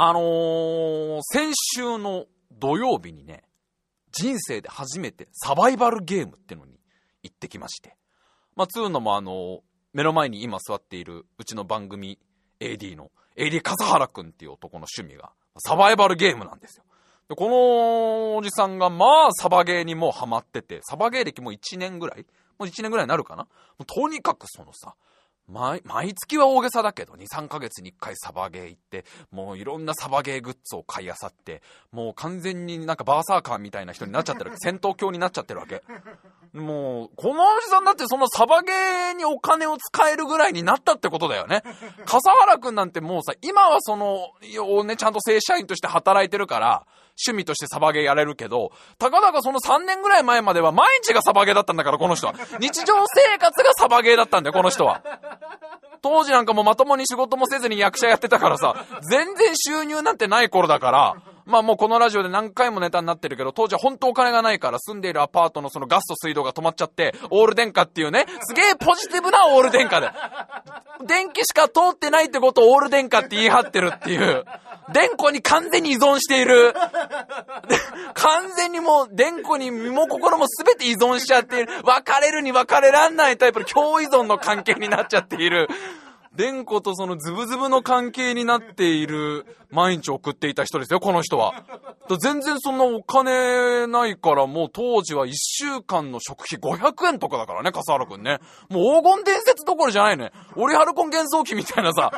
あのー、先週の土曜日にね、人生で初めてサバイバルゲームってのに行ってきまして。まあ、つうのもあのー、目の前に今座っているうちの番組 AD の AD 笠原くんっていう男の趣味がサバイバルゲームなんですよ。でこのおじさんがまあサバゲーにもうハマってて、サバゲー歴もう1年ぐらいもう1年ぐらいになるかなとにかくそのさ、毎、毎月は大げさだけど、2、3ヶ月に1回サバゲー行って、もういろんなサバゲーグッズを買い漁って、もう完全になんかバーサーカーみたいな人になっちゃってる。戦闘狂になっちゃってるわけ。もう、このおじさんだってそのサバゲーにお金を使えるぐらいになったってことだよね。笠原くんなんてもうさ、今はその、ね、ちゃんと正社員として働いてるから、趣味としてサバゲーやれるけど、たかだかその3年ぐらい前までは毎日がサバゲーだったんだから、この人は。日常生活がサバゲーだったんだよ、この人は。当時なんかもまともに仕事もせずに役者やってたからさ、全然収入なんてない頃だから、まあもうこのラジオで何回もネタになってるけど、当時は本当お金がないから住んでいるアパートのそのガスと水道が止まっちゃって、オール電化っていうね、すげえポジティブなオール電化で。電気しか通ってないってことをオール電化って言い張ってるっていう。電子に完全に依存している。完全にもう、電子に身も心も全て依存しちゃっている。別れるに別れらんないタイプの共依存の関係になっちゃっている。デンコとそのズブズブの関係になっている毎日送っていた人ですよ、この人は。全然そんなお金ないからもう当時は1週間の食費500円とかだからね、笠原くんね。もう黄金伝説どころじゃないね。オリハルコン幻想機みたいなさ、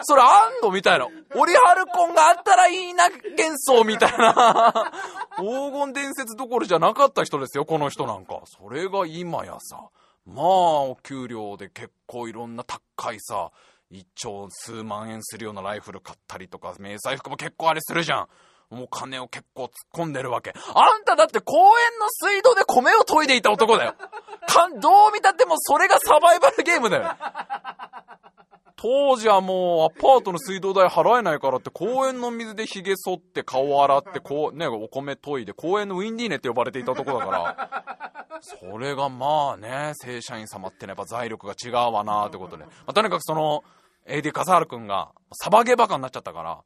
それあんのみたいな。オリハルコンがあったらいいな幻想みたいな。黄金伝説どころじゃなかった人ですよ、この人なんか。それが今やさ。まあ、お給料で結構いろんな高いさ、一丁数万円するようなライフル買ったりとか、迷彩服も結構あれするじゃん。もう金を結構突っ込んでるわけ。あんただって公園の水道で米を研いでいた男だよ。かん、どう見たってもそれがサバイバルゲームだよ。当時はもうアパートの水道代払えないからって公園の水で髭剃って顔洗ってこうね、お米研いで公園のウィンディーネって呼ばれていたとこだから。それがまあね、正社員様ってね、やっぱ財力が違うわなってことで。まあ、とにかくその、AD 笠原くんが、サバゲーバカになっちゃったから、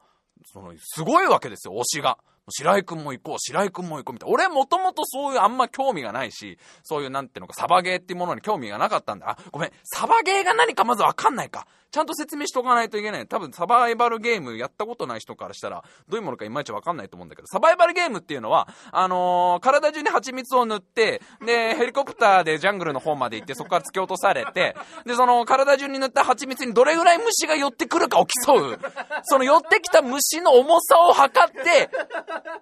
その、すごいわけですよ、推しが。白井くんも行こう、白井くんも行こうみたいな。俺もともとそういうあんま興味がないし、そういうなんていうのか、サバゲーっていうものに興味がなかったんだ。あ、ごめん、サバゲーが何かまずわかんないか。ちゃんと説明しとかないといけない。多分サバイバルゲームやったことない人からしたら、どういうものかいまいちわかんないと思うんだけど、サバイバルゲームっていうのは、あのー、体中に蜂蜜を塗って、で、ヘリコプターでジャングルの方まで行って、そこから突き落とされて、で、その体中に塗った蜂蜜にどれぐらい虫が寄ってくるかを競う。その寄ってきた虫の重さを測って、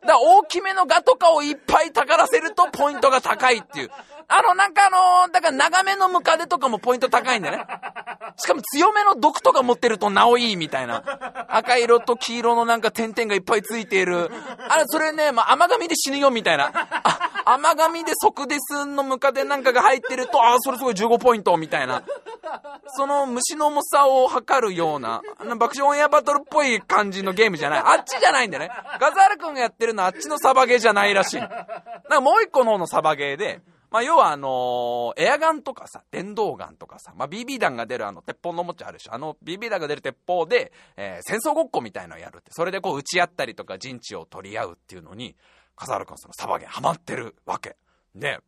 だ大きめのガとかをいっぱいたからせるとポイントが高いっていう。あの、なんかあのー、だから長めのムカデとかもポイント高いんだよね。しかも強めの毒とか持ってるとなおいいみたいな。赤色と黄色のなんか点々がいっぱいついている。あれ、それね、まあ、甘噛みで死ぬよみたいな。あ、甘噛みで即デスのムカデなんかが入ってると、あ、それすごい15ポイントみたいな。その虫の重さを測るような、爆笑オンエアバトルっぽい感じのゲームじゃない。あっちじゃないんだよね。ガザール君がやってるのはあっちのサバゲーじゃないらしい。なんかもう一個の方のサバゲーで、まあ、要はあのー、エアガンとかさ、電動ガンとかさ、まあ、BB 弾が出るあの、鉄砲のおもちゃあるでしょ。あの、BB 弾が出る鉄砲で、えー、戦争ごっこみたいのをやるって。それでこう、撃ち合ったりとか、陣地を取り合うっていうのに、笠原くんそのサバゲンハマってるわけ。で、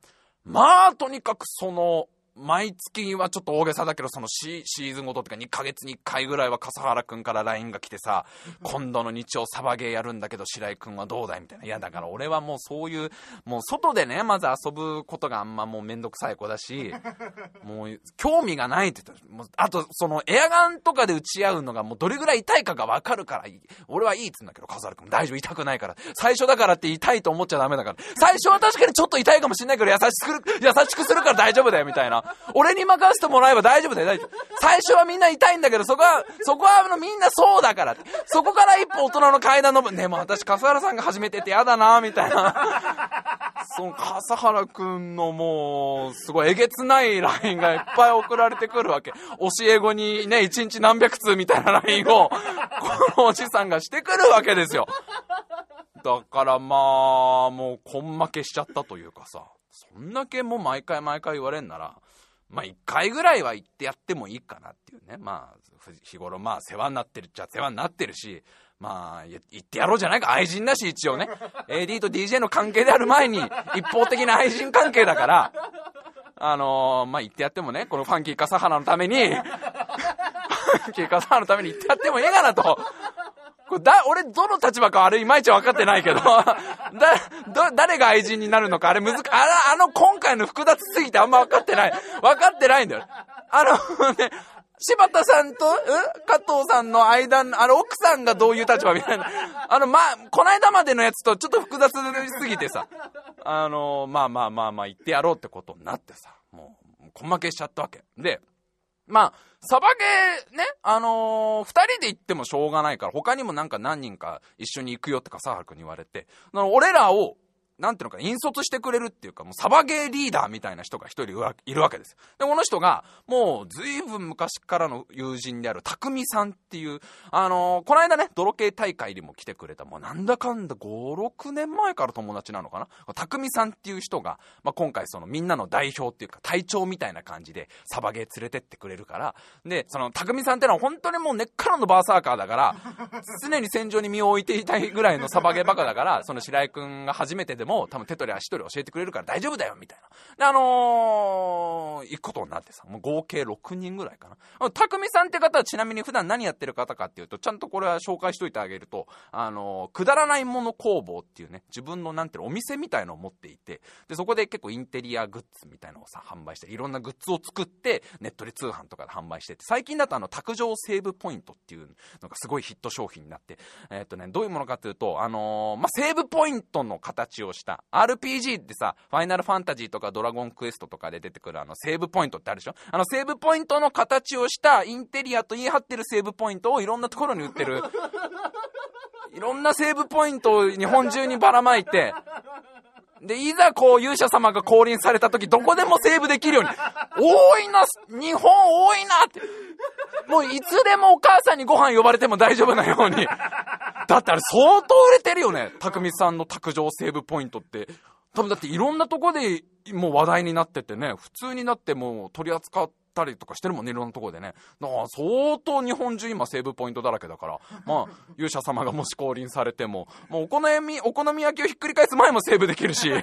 まあ、とにかくその、毎月はちょっと大げさだけど、そのシシーズンごとってか2ヶ月に1回ぐらいは笠原くんから LINE が来てさ、今度の日曜サバゲーやるんだけど白井くんはどうだいみたいな。いや、だから俺はもうそういう、もう外でね、まず遊ぶことがあんまもうめんどくさい子だし、もう興味がないって言ったもうあと、そのエアガンとかで打ち合うのがもうどれぐらい痛いかがわかるから、俺はいいっつうんだけど、笠原くん大丈夫、痛くないから。最初だからって痛いと思っちゃダメだから。最初は確かにちょっと痛いかもしんないけど優しく、優しくするから大丈夫だよみたいな。俺に任せてもらえば大丈夫だよ、大丈夫。最初はみんな痛いんだけど、そこは、そこはあのみんなそうだからそこから一歩大人の階段の、ね、も私、笠原さんが始めてて嫌だな、みたいな。その、笠原くんのもう、すごいえげつない LINE がいっぱい送られてくるわけ。教え子にね、一日何百通みたいな LINE を、このおじさんがしてくるわけですよ。だからまあ、もう、根負けしちゃったというかさ。そんだけもう毎回毎回言われんなら、まあ一回ぐらいは行ってやってもいいかなっていうね。まあ、日頃まあ世話になってるっちゃ世話になってるし、まあ、言ってやろうじゃないか。愛人だし、一応ね。AD と DJ の関係である前に、一方的な愛人関係だから、あのー、まあ、言ってやってもね、このファンキー笠原のために、ファンキー笠原のために言ってやってもええがなと。これだ、俺、どの立場かあれいまいち分かってないけど、だ、ど、誰が愛人になるのか、あれ難し、あ、あの今回の複雑すぎてあんま分かってない。分かってないんだよ。あのね、柴田さんと、ん？加藤さんの間、あの、奥さんがどういう立場みたいな。あの、まあ、こないだまでのやつとちょっと複雑すぎてさ、あの、まあまあまあまあ言ってやろうってことになってさ、もう、根負けしちゃったわけ。で、まあ、サバゲーね、あのー、二人で行ってもしょうがないから、他にもなんか何人か一緒に行くよって笠原くんに言われて、俺らをなんていうのか、引率してくれるっていうか、もうサバゲーリーダーみたいな人が一人いるわけですで、この人が、もう随分昔からの友人である匠さんっていう、あのー、この間ね、泥系大会にも来てくれた、もうなんだかんだ5、6年前から友達なのかな？匠さんっていう人が、まあ、今回そのみんなの代表っていうか、隊長みたいな感じで、サバゲー連れてってくれるから、で、その匠さんってのは本当にもう根っからのバーサーカーだから、常に戦場に身を置いていたいぐらいのサバゲーバカだから、その白井くんが初めてでも、多分手取り足取り教えてくれるから大丈夫だよ、みたいな。で、あのー、行くことになってさ、もう合計6人ぐらいかな。匠さんって方はちなみに普段何やってる方かっていうと、ちゃんとこれは紹介しといてあげると、あのー、くだらないもの工房っていうね、自分のなんていうの、お店みたいのを持っていて、で、そこで結構インテリアグッズみたいのをさ、販売して、いろんなグッズを作って、ネットで通販とかで販売してて、最近だとあの、卓上セーブポイントっていうのがすごいヒット商品になって、えー、っとね、どういうものかというと、あのー、まあ、セーブポイントの形をした、RPG ってさ、ファイナルファンタジーとかドラゴンクエストとかで出てくるあのセーブポイントってあるでしょ？あのセーブポイントの形をしたインテリアと言い張ってるセーブポイントをいろんなところに売ってる。いろんなセーブポイントを日本中にばらまいて、で、いざこう勇者様が降臨された時、どこでもセーブできるように、多いな、日本多いなって。もういつでもお母さんにご飯呼ばれても大丈夫なように。だってあれ相当売れてるよね。匠さんの卓上セーブポイントって。多分だっていろんなとこでもう話題になっててね、普通になってもう取り扱ったりとかしてるもんね、いろんなとこでね。だから相当日本中今セーブポイントだらけだから、まあ、勇者様がもし降臨されても、もうお好み、お好み焼きをひっくり返す前もセーブできるし、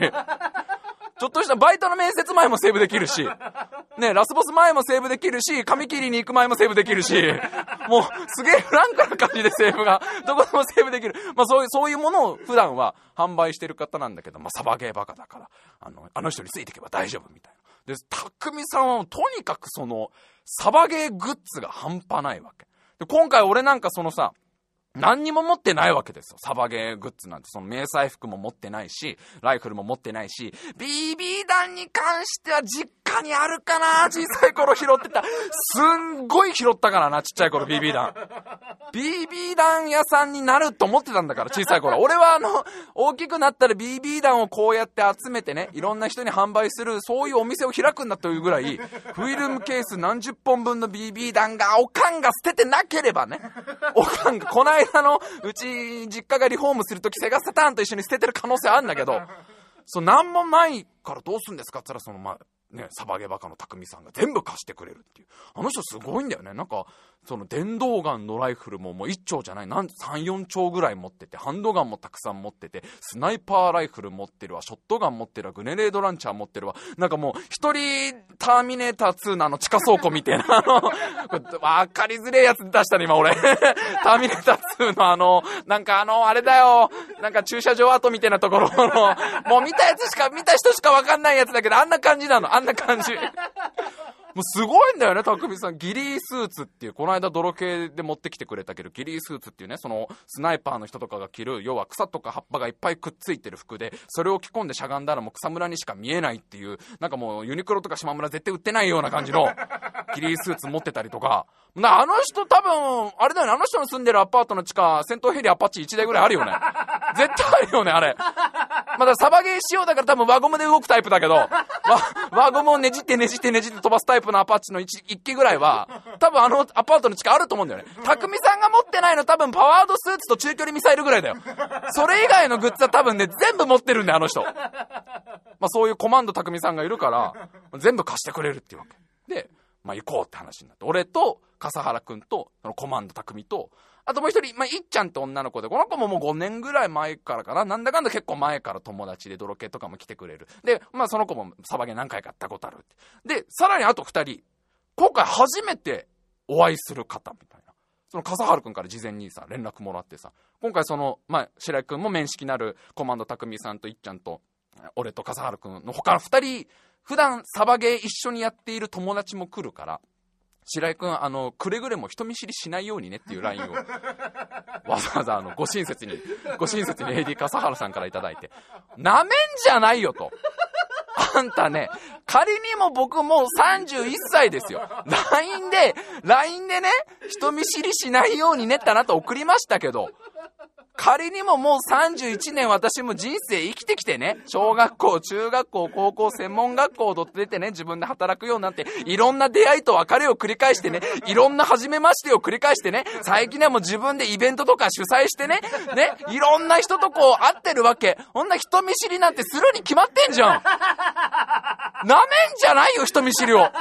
ちょっとしたバイトの面接前もセーブできるし、ね、ラスボス前もセーブできるし、髪切りに行く前もセーブできるし、もうすげえフランクな感じでセーブが、どこでもセーブできる。まあそういう、そういうものを普段は販売してる方なんだけど、まあサバゲーバカだから、あの、あの人についていけば大丈夫みたいな。で、匠さんはとにかくその、サバゲーグッズが半端ないわけ。で、今回俺なんかそのさ、何にも持ってないわけですよ。サバゲーグッズなんて、その迷彩服も持ってないし、ライフルも持ってないし、BB 弾に関しては実家にあるかな小さい頃拾ってた。すんごい拾ったからな、ちっちゃい頃 BB 弾。BB 弾屋さんになると思ってたんだから、小さい頃。俺はあの、大きくなったら BB 弾をこうやって集めてね、いろんな人に販売する、そういうお店を開くんだというぐらい、フィルムケース何十本分の BB 弾が、おかんが捨ててなければね、おかんが、こないだの、うち、実家がリフォームするとき、セガサターンと一緒に捨ててる可能性あるんだけど、そう、なんもないからどうすんですかって言ったら、その、まあ、ね、サバゲバカの匠さんが全部貸してくれるっていう。あの人すごいんだよね。なんか、その電動ガンのライフルももう1丁じゃない、なん3、4丁ぐらい持ってて、ハンドガンもたくさん持ってて、スナイパーライフル持ってるわ、ショットガン持ってるわ、グネレードランチャー持ってるわ、なんかもう、一人、ターミネーター2のあの地下倉庫みたいな、あの、わかりづれえやつ出したね、今俺。ターミネーター2のあの、なんかあの、あれだよ、なんか駐車場跡みたいなところの、もう見たやつしか、見た人しかわかんないやつだけど、あんな感じなの、あんな感じ。もうすごいんだよね、匠さん。ギリースーツっていう、この間泥系で持ってきてくれたけど、ギリースーツっていうね、その、スナイパーの人とかが着る、要は草とか葉っぱがいっぱいくっついてる服で、それを着込んでしゃがんだらもう草むらにしか見えないっていう、なんかもうユニクロとか島村絶対売ってないような感じの、ギリースーツ持ってたりとか、なあの人多分、あれだよね、あの人の住んでるアパートの地下、戦闘ヘリアパッチ1台ぐらいあるよね。絶対あるよね、あれ。まだサバゲー仕様だから多分輪ゴムで動くタイプだけど、輪ゴムをねじってねじってねじって飛ばすタイプのアパッチの 1, 1機ぐらいは、多分あのアパートの地下あると思うんだよね。匠さんが持ってないの多分パワードスーツと中距離ミサイルぐらいだよ。それ以外のグッズは多分ね、全部持ってるんだよ、あの人。まあそういうコマンド匠さんがいるから、全部貸してくれるっていうわけ。で、まあ行こうって話になって、俺と笠原くんと、そのコマンド匠と、あともう一人、まあ、いっちゃんって女の子で、この子ももう5年ぐらい前からかな。なんだかんだ結構前から友達で泥系とかも来てくれる。で、まあその子もサバゲー何回かやったことあるって。で、さらにあと2人、今回初めてお会いする方みたいな。その笠原くんから事前にさ、連絡もらってさ、今回その、まあ、白井くんも面識なるコマンド匠さんといっちゃんと、俺と笠原くんの他の2人、普段サバゲー一緒にやっている友達も来るから、白井くん、あの、くれぐれも人見知りしないようにねっていう LINE を、わざわざあの、ご親切に、ご親切に AD 笠原さんからいただいて、なめんじゃないよと。あんたね、仮にも僕もう31歳ですよ。LINE で、LINE でね、人見知りしないようにねってあなた送りましたけど、仮にももう31年私も人生生きてきてね、小学校、中学校、高校、専門学校をどっと出てね、自分で働くようになって、いろんな出会いと別れを繰り返してね、いろんな初めましてを繰り返してね、最近はもう自分でイベントとか主催してね、ね、いろんな人とこう会ってるわけ。こんな人見知りなんてするに決まってんじゃん。なめんじゃないよ、人見知りを。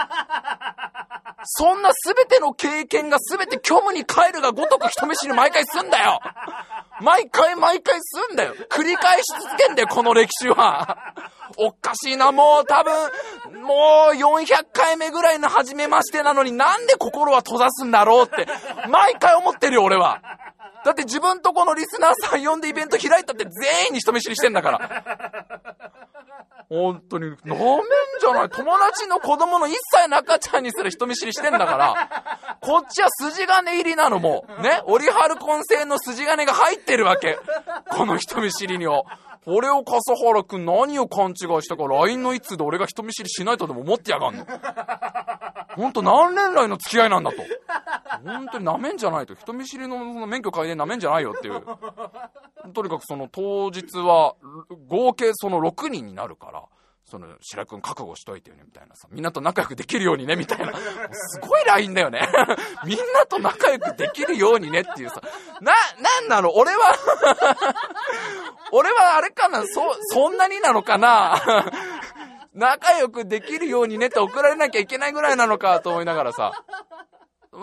そんな全ての経験が全て虚無に帰るがごとく人見知り毎回すんだよ毎回毎回すんだよ繰り返し続けんだよ、この歴史は。おかしいな、もう多分、もう400回目ぐらいの初めましてなのになんで心は閉ざすんだろうって、毎回思ってるよ、俺は。だって自分とこのリスナーさん呼んでイベント開いたって全員に人見知りしてんだから。本当に、なめんじゃない。友達の子供の1歳の赤ちゃんにすら人見知りしてんだから、こっちは筋金入りなのも、ね、オリハルコン製の筋金が入ってるわけ。この人見知りにを。俺を笠原くん何を勘違いしたか LINE の一通で俺が人見知りしないとでも思ってやがんの。ほんと何年来の付き合いなんだと。本当に舐めんじゃないと。人見知りのその免許改伝舐めんじゃないよっていう。とにかくその当日は合計その6人になるから、その白くん覚悟しといてよねみたいなさ、みんなと仲良くできるようにねみたいな。すごい LINE だよね。みんなと仲良くできるようにねっていうさ。な、なんなの？俺は 俺はあれかな？そ、そんなになのかな？仲良くできるようにねって送られなきゃいけないぐらいなのかと思いながらさ、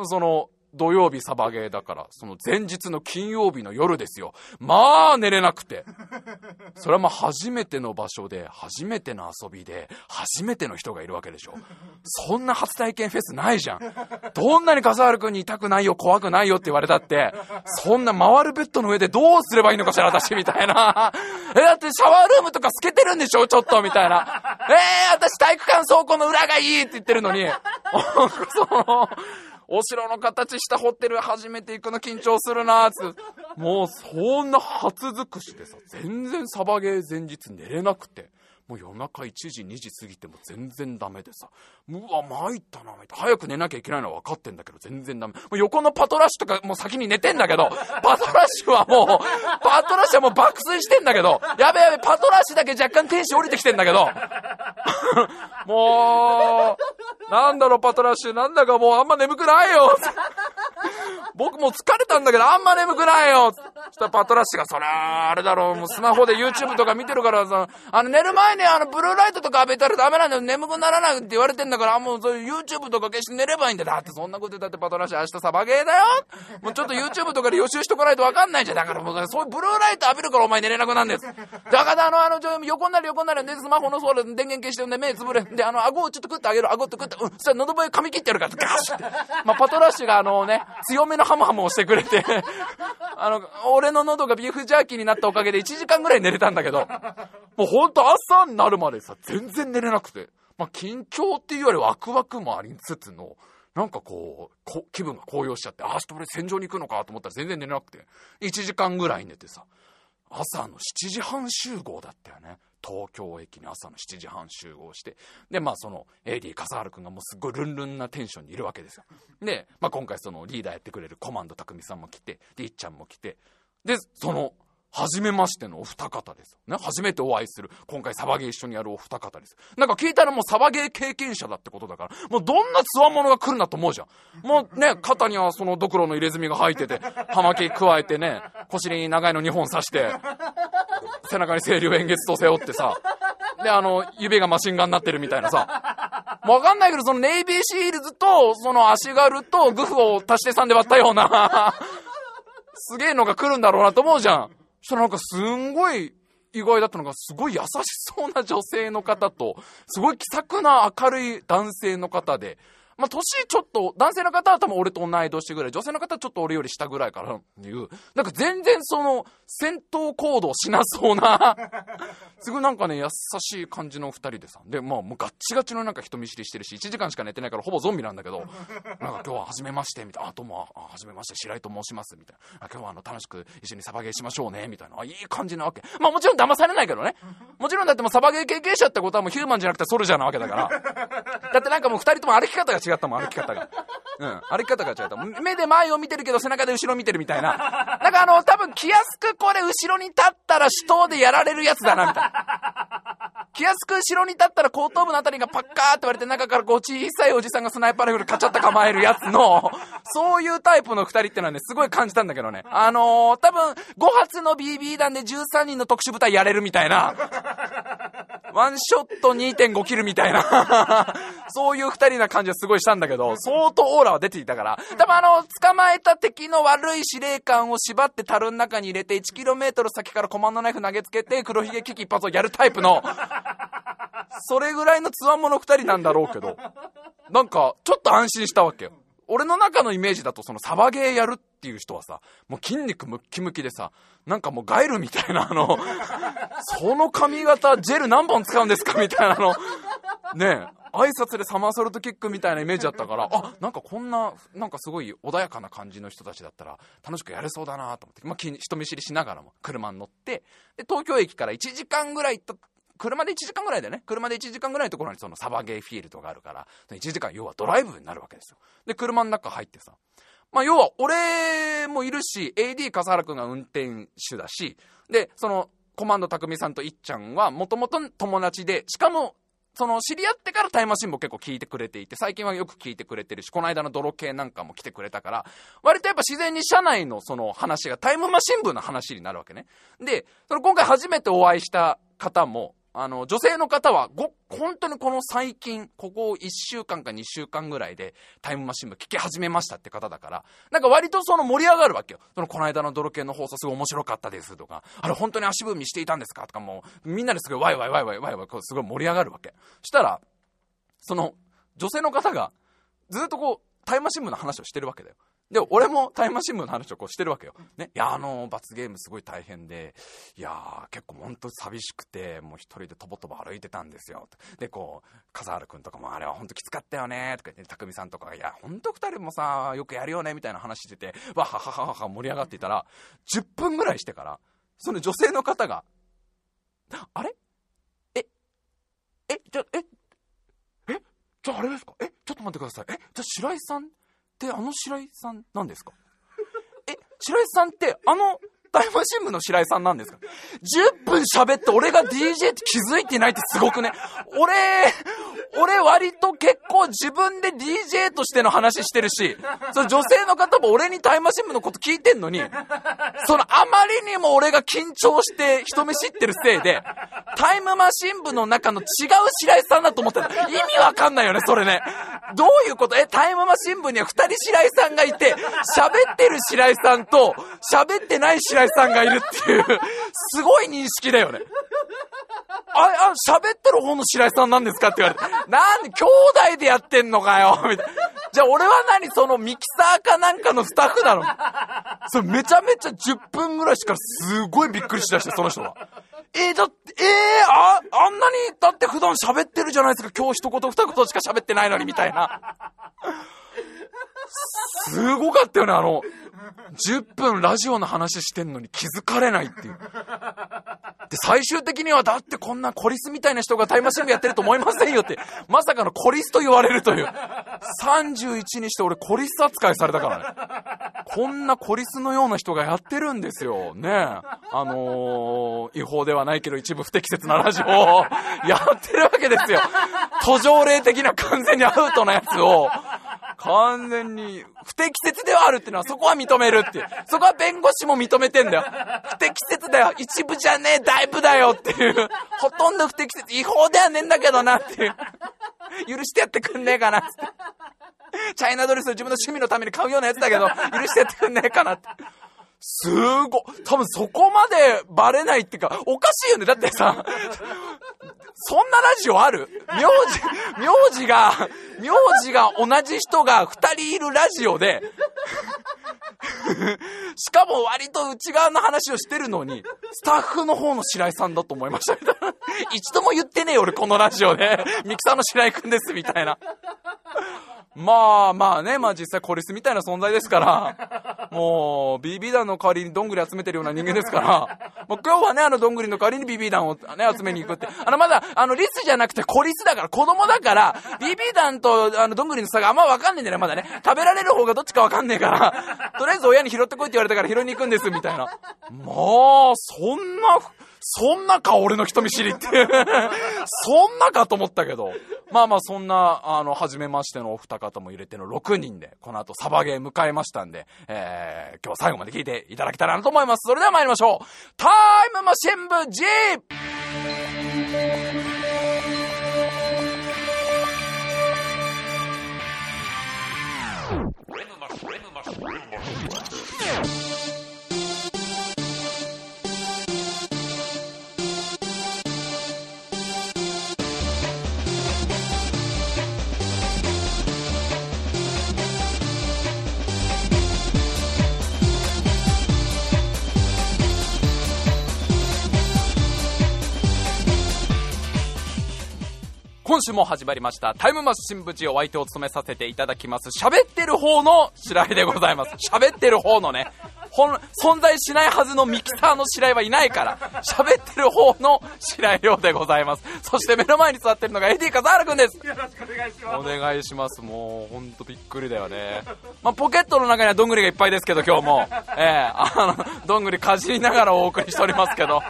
その、土曜日サバゲーだから、その前日の金曜日の夜ですよ。まあ寝れなくて。それはまあ初めての場所で、初めての遊びで、初めての人がいるわけでしょ。そんな初体験フェスないじゃん。どんなに笠原くんに痛くないよ、怖くないよって言われたって、そんな回るベッドの上でどうすればいいのかしら、私みたいな。え、だってシャワールームとか透けてるんでしょ、ちょっと、みたいな。えー、私体育館倉庫の裏がいいって言ってるのに、その、お城の形したホテル初めて行くの緊張するなーつもうそんな初尽くしてさ、全然サバゲー前日寝れなくて。もう夜中1時、2時過ぎても全然ダメでさ。うわ、参ったな、参った。早く寝なきゃいけないのは分かってんだけど、全然ダメ。もう横のパトラッシュとかもう先に寝てんだけど、パトラッシュはもう、パトラッシュはもう爆睡してんだけど、やべやべ、パトラッシュだけ若干天使降りてきてんだけど、もう、なんだろ、パトラッシュ、なんだかもうあんま眠くないよ。僕もう疲れたんだけど、あんま眠くないよ。そしたらパトラッシュが、そりゃあれだろう、もうスマホで YouTube とか見てるからさ、あの寝る前にあのブルーライトとか浴びたらダメなんだよ、眠くならないって言われてんだから、もうそういう YouTube とか消して寝ればいいんだよ。だってそんなこと言ったってパトラッシュ明日サバゲーだよ。もうちょっと YouTube とかで予習しとかないとわかんないじゃん。だからもうそういうブルーライト浴びるからお前寝れなくなるんです。だからあの、あの、横になる横になる。で、スマホのそう電源消してんで目つぶれ。で、あの、顎をちょっと食ってあげる。顎って食って、うん、そしたら喉笛噛み切ってやるから、ガシッて。まあ、パトラッシュがあのね、強めのハムハムをしてくれて、あの、俺の喉がビーフジャーキーになったおかげで1時間ぐらい寝れたんだけど、もうほんと朝になるまでさ、全然寝れなくて。まあ、緊張っていうよりワクワクもありつつの、なんかこう、こ気分が高揚しちゃって、あ、明日俺戦場に行くのかと思ったら全然寝れなくて、1時間ぐらい寝てさ、朝の7時半集合だったよね。東京駅に朝の7時半集合して。で、まあその AD 笠原くんがもうすっごいルンルンなテンションにいるわけですよ。で、まあ今回そのリーダーやってくれるコマンド匠さんも来て、で、いっちゃんも来て、で、その初めましてのお二方です。ね、初めてお会いする。今回サバゲー一緒にやるお二方です。なんか聞いたらもうサバゲー経験者だってことだから、もうどんなつわものが来るんだと思うじゃん。もうね、肩にはそのドクロの入れ墨が入ってて、葉巻加えてね、腰に長いの2本刺して、背中に清流円月と背負ってさ、で、あの、指がマシンガンになってるみたいなさ、わかんないけど、そのネイビーシールズと、その足軽とグフを足して3で割ったような、すげえのが来るんだろうなと思うじゃん。したらなんかすんごい意外だったのが、すごい優しそうな女性の方と、すごい気さくな明るい男性の方で、まあ、年ちょっと、男性の方は多分俺と同い年ぐらい、女性の方はちょっと俺より下ぐらいからっていう、なんか全然その、戦闘行動しなそうな、すごいなんかね、優しい感じの二人でさ、で、まあもうガッチガチのなんか人見知りしてるし、1時間しか寝てないからほぼゾンビなんだけど、なんか今日は初めまして、みたいな、あ、どうも、あ、初めまして、白井と申します、みたいな、あ今日はあの、楽しく一緒にサバゲーしましょうね、みたいな、あ、いい感じなわけ。まあもちろん騙されないけどね。もちろんだってもうサバゲー経験者ってことはもうヒューマンじゃなくてソルジャーなわけだから。だってなんかもう二人とも歩き方が違ったもん、歩き方が。うん、歩き方が違った。目で前を見てるけど背中で後ろ見てるみたいな。なんかあの、多分気安くこれ後ろに立ったら死闘でやられるやつだな、みたいな。気安く後ろに立ったら後頭部のあたりがパッカーって言われて中からこう小さいおじさんがスナイパーライフルカチャッと構えるやつの、そういうタイプの二人ってのはね、すごい感じたんだけどね。あのー、多分5発の BB 弾で13人の特殊部隊やれるみたいな。ワンショット2.5キルみたいな、そういう二人な感じはすごいしたんだけど、相当オーラは出ていたから、多分あの、捕まえた敵の悪い司令官を縛って樽の中に入れて 1km 先からコマンドナイフ投げつけて黒ひげ危機一発をやるタイプの、それぐらいのつわもの二人なんだろうけど、なんか、ちょっと安心したわけよ。俺の中のイメージだとそのサバゲーやるっていう人はさ、もう筋肉ムッキムキでさ、なんかもうガエルみたいなあの、その髪型ジェル何本使うんですかみたいなの、ねえ、挨拶でサマーソルトキックみたいなイメージだったから、あ、なんかこんな、なんかすごい穏やかな感じの人たちだったら楽しくやれそうだなと思って、まあ、人見知りしながらも車に乗って、で、東京駅から1時間ぐらい行った車で1時間ぐらいでね、車で1時間ぐらいのところにそのサバゲーフィールドがあるから、1時間要はドライブになるわけですよ。で、車の中入ってさ、まあ要は俺もいるし、AD 笠原くんが運転手だし、で、そのコマンド匠さんといっちゃんはもともと友達で、しかも、その知り合ってからタイムマシンも結構聞いてくれていて、最近はよく聞いてくれてるし、この間の泥系なんかも来てくれたから、割とやっぱ自然に社内のその話がタイムマシン部の話になるわけね。で、その今回初めてお会いした方も、あの、女性の方は、ご、本当にこの最近、ここ1週間か2週間ぐらいで、タイムマシン部聞き始めましたって方だから、なんか割とその盛り上がるわけよ。その、この間の泥系の放送すごい面白かったですとか、あれ本当に足踏みしていたんですかとかもう、みんなですごいワイワイワイワイワイワイ、こうすごい盛り上がるわけ。したら、その、女性の方が、ずっとこう、タイムマシン部の話をしてるわけだよ。で、俺もタイムマシン部の話をこうしてるわけよ。ね。いや、あの、罰ゲームすごい大変で、いや、結構ほんと寂しくて、もう一人でとぼとぼ歩いてたんですよ。で、こう、笠原くんとかも、あれはほんときつかったよね、とか言って、匠さんとかが、いや、ほんと二人もさ、よくやるよね、みたいな話してて、わははははは盛り上がっていたら、10分ぐらいしてから、その女性の方が、あれ？え、え、じゃ、え、え、じゃああれですか？え、ちょっと待ってください。え、じゃ白井さん？ってあの白井さんなんですか？え、白井さんってあのタイムマシン部の白井さんなんですか ?10 分喋って俺が DJ って気づいてないってすごくね？俺、俺割と結構自分で DJ としての話してるし、その女性の方も俺にタイムマシンのこと聞いてんのに、そのあまりにも俺が緊張して人見知ってるせいで、タイムマシン部の中の違う白井さんだと思ってた。意味わかんないよね、それね。どういうこと？え、タイムマシン部には二人白井さんがいて、喋ってる白井さんと、喋ってない白井さんがいるっていう、すごい認識だよね。あ、あ、喋ってる方の白井さんなんですかって言われて。なんで、兄弟でやってんのかよみたいな。じゃあ俺は何そのミキサーかなんかのスタッフなの？それめちゃめちゃ10分ぐらいしからすごいびっくりしだして、その人は。えー、だって、えー、あ、あんなに、だって普段喋ってるじゃないですか。今日一言二言しか喋ってないのに、みたいな。すごかったよね、あの、10分ラジオの話してんのに気づかれないっていう。で、最終的には、だってこんなコリスみたいな人がタイムマシン部やってると思いませんよって、まさかのコリスと言われるという。31にして俺コリス扱いされたからね。こんなコリスのような人がやってるんですよ。ねあのー、違法ではないけど一部不適切なラジオを やってるわけですよ。途上霊的な完全にアウトなやつを、完全に不適切ではあるっていうのはそこは認めるっていう。そこは弁護士も認めてんだよ。不適切だよ。一部じゃねえ、だいぶだよっていう。ほとんど不適切。違法ではねえんだけどなっていう。許してやってくんねえかなって。チャイナドレスを自分の趣味のために買うようなやつだけど、許してやってくんねえかなって。すご、多分そこまでバレないっていうか、おかしいよね。だってさ、そんなラジオある？名字、名字が、名字が同じ人が二人いるラジオで、しかも割と内側の話をしてるのに、スタッフの方の白井さんだと思いましたみたいな。一度も言ってねえ俺このラジオで、ミキサーの白井くんですみたいな。まあまあね、まあ実際コリスみたいな存在ですから、もう BB 弾の代わりにどんぐり集めてるような人間ですから、もう今日はね、あのどんぐりの代わりに BB 弾をね、集めに行くって。あのまだ、あのリスじゃなくてコリスだから、子供だから、BB 弾とあのどんぐりの差があんまわかんねえんだよね、まだね。食べられる方がどっちかわかんねえから、とりあえず親に拾ってこいって言われたから拾いに行くんです、みたいな。まあ、そんな、そんなか、俺の人見知りって。そんなかと思ったけど。まあまあ、そんな、あの、初めましてのお二方も入れての6人で、この後サバゲー迎えましたんで、えー、今日最後まで聞いていただけたらなと思います。それでは参りましょう。タイムマシン部 G! 今週も始まりましたタイムマシン部長お相手を務めさせていただきます喋ってる方の白井でございます。喋ってる方のね本存在しないはずのミキサーの白井はいないから喋ってる方の白井亮でございます。そして目の前に座ってるのが AD 笠原くんです。よろしくお願いします。お願いします。もうほんとびっくりだよね。まあ、ポケットの中にはどんぐりがいっぱいですけど今日も。ええー、あのどんぐりかじりながらお送りしておりますけど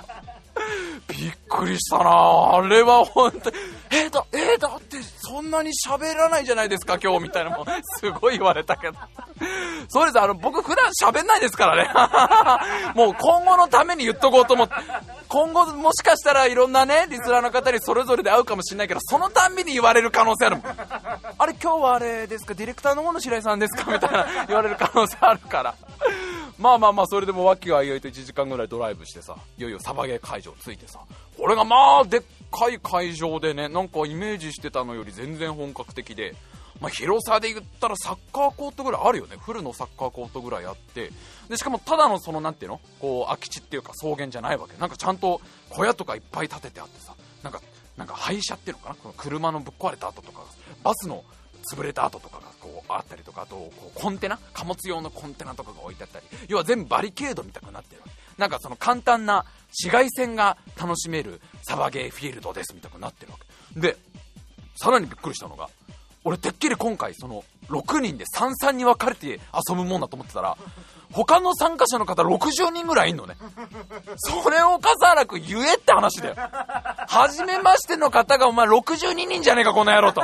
びっくりしたなあれは本当に、えー、だ、え、だってそんなに喋らないじゃないですか、今日みたいなもん、すごい言われたけど。そうです、あの、僕普段喋んないですからね。もう今後のために言っとこうと思って。今後もしかしたらいろんなね、リスナーの方にそれぞれで会うかもしれないけど、そのたんびに言われる可能性あるもん。あれ今日はあれですか、ディレクターの方の白井さんですか？みたいな言われる可能性あるから。まあまあまあ、それでもわきがいいと1時間ぐらいドライブしてさ、いよいよサバゲー会場着いてさ、これがまあ、でっかい会場でね、なんかイメージしてたのより全然本格的で、まあ、広さで言ったらサッカーコートぐらいあるよね。フルのサッカーコートぐらいあって、で、しかもただのその、なていうの？こう、空き地っていうか草原じゃないわけ。なんかちゃんと小屋とかいっぱい建ててあってさ、なんか、なんか廃車っていうのかな？この車のぶっ壊れた跡とか、バスの潰れた跡とかがこうあったりとか。あとこうコンテナ？貨物用のコンテナとかが置いてあったり。要は全部バリケードみたくなってるなんかその簡単な紫外線が楽しめるサバゲーフィールドですみたいになってるわけ。でさらにびっくりしたのが俺てっきり今回その6人で三々に分かれて遊ぶもんだと思ってたら他の参加者の方60人ぐらいいんのねそれを笠原君言えって話だよ初めましての方がお前62人じゃねえかこの野郎と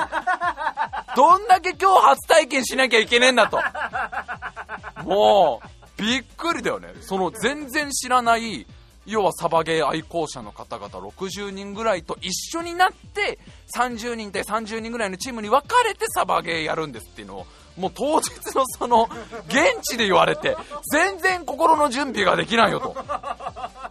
どんだけ今日初体験しなきゃいけねえんだと。もう、びっくりだよね。その全然知らない、要はサバゲー愛好者の方々60人ぐらいと一緒になって30人対30人ぐらいのチームに分かれてサバゲーやるんですっていうのをもう当日のその現地で言われて全然心の準備ができないよと。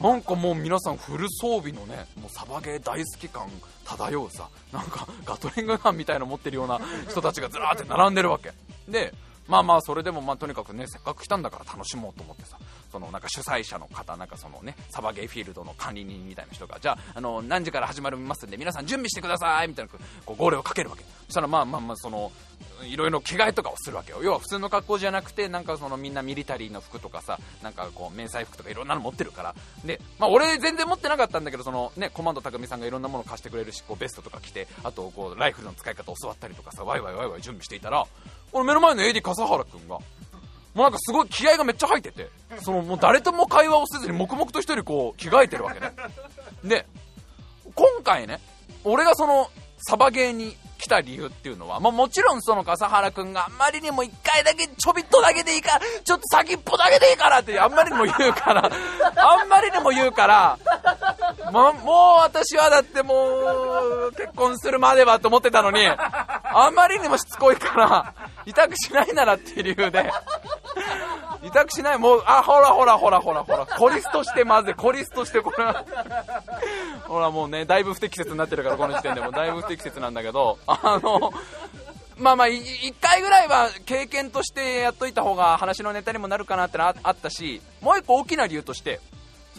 なんかもう皆さんフル装備のねもうサバゲー大好き感漂うさなんかガトリングガンみたいなの持ってるような人たちがずらーって並んでるわけ。でまあまあそれでもまあとにかくねせっかく来たんだから楽しもうと思ってさそのなんか主催者の方なんかそのねサバゲーフィールドの管理人みたいな人がじゃああの何時から始まりますんで皆さん準備してくださいみたいなこう号令をかけるわけ。そしたらまあまあまあそのいろいろ着替えとかをするわけよ。要は普通の格好じゃなくてなんかそのみんなミリタリーの服とかさなんかこう迷彩服とかいろんなの持ってるから。で、まあ、俺全然持ってなかったんだけどその、ね、コマンド匠さんがいろんなもの貸してくれるしこうベストとか着てあとこうライフルの使い方を教わったりとかさワイワイワイワイ準備していたらこの目の前の AD 笠原君がもうなんかすごい気合がめっちゃ入っててそのもう誰とも会話をせずに黙々と一人こう着替えてるわけね。で今回ね俺がそのサバゲーに来た理由っていうのは、まあ、もちろんその笠原くんがあんまりにも一回だけちょびっとだけでいいから、ちょっと先っぽだけでいいからってあんまりにも言うから、あんまりにも言うから、ま、もう私はだってもう結婚するまではと思ってたのに、あまりにもしつこいから、委託しないならっていう理由で、委託しない。もう、あ、ほらほらほらほらほら、コリストしてまずい、コリストしてこれ。は、ほらもうね、だいぶ不適切になってるから、この時点でも。だいぶ不適切なんだけど、あの、まあまあ、1回ぐらいは経験としてやっといた方が話のネタにもなるかなってのあったし、もう一個大きな理由として、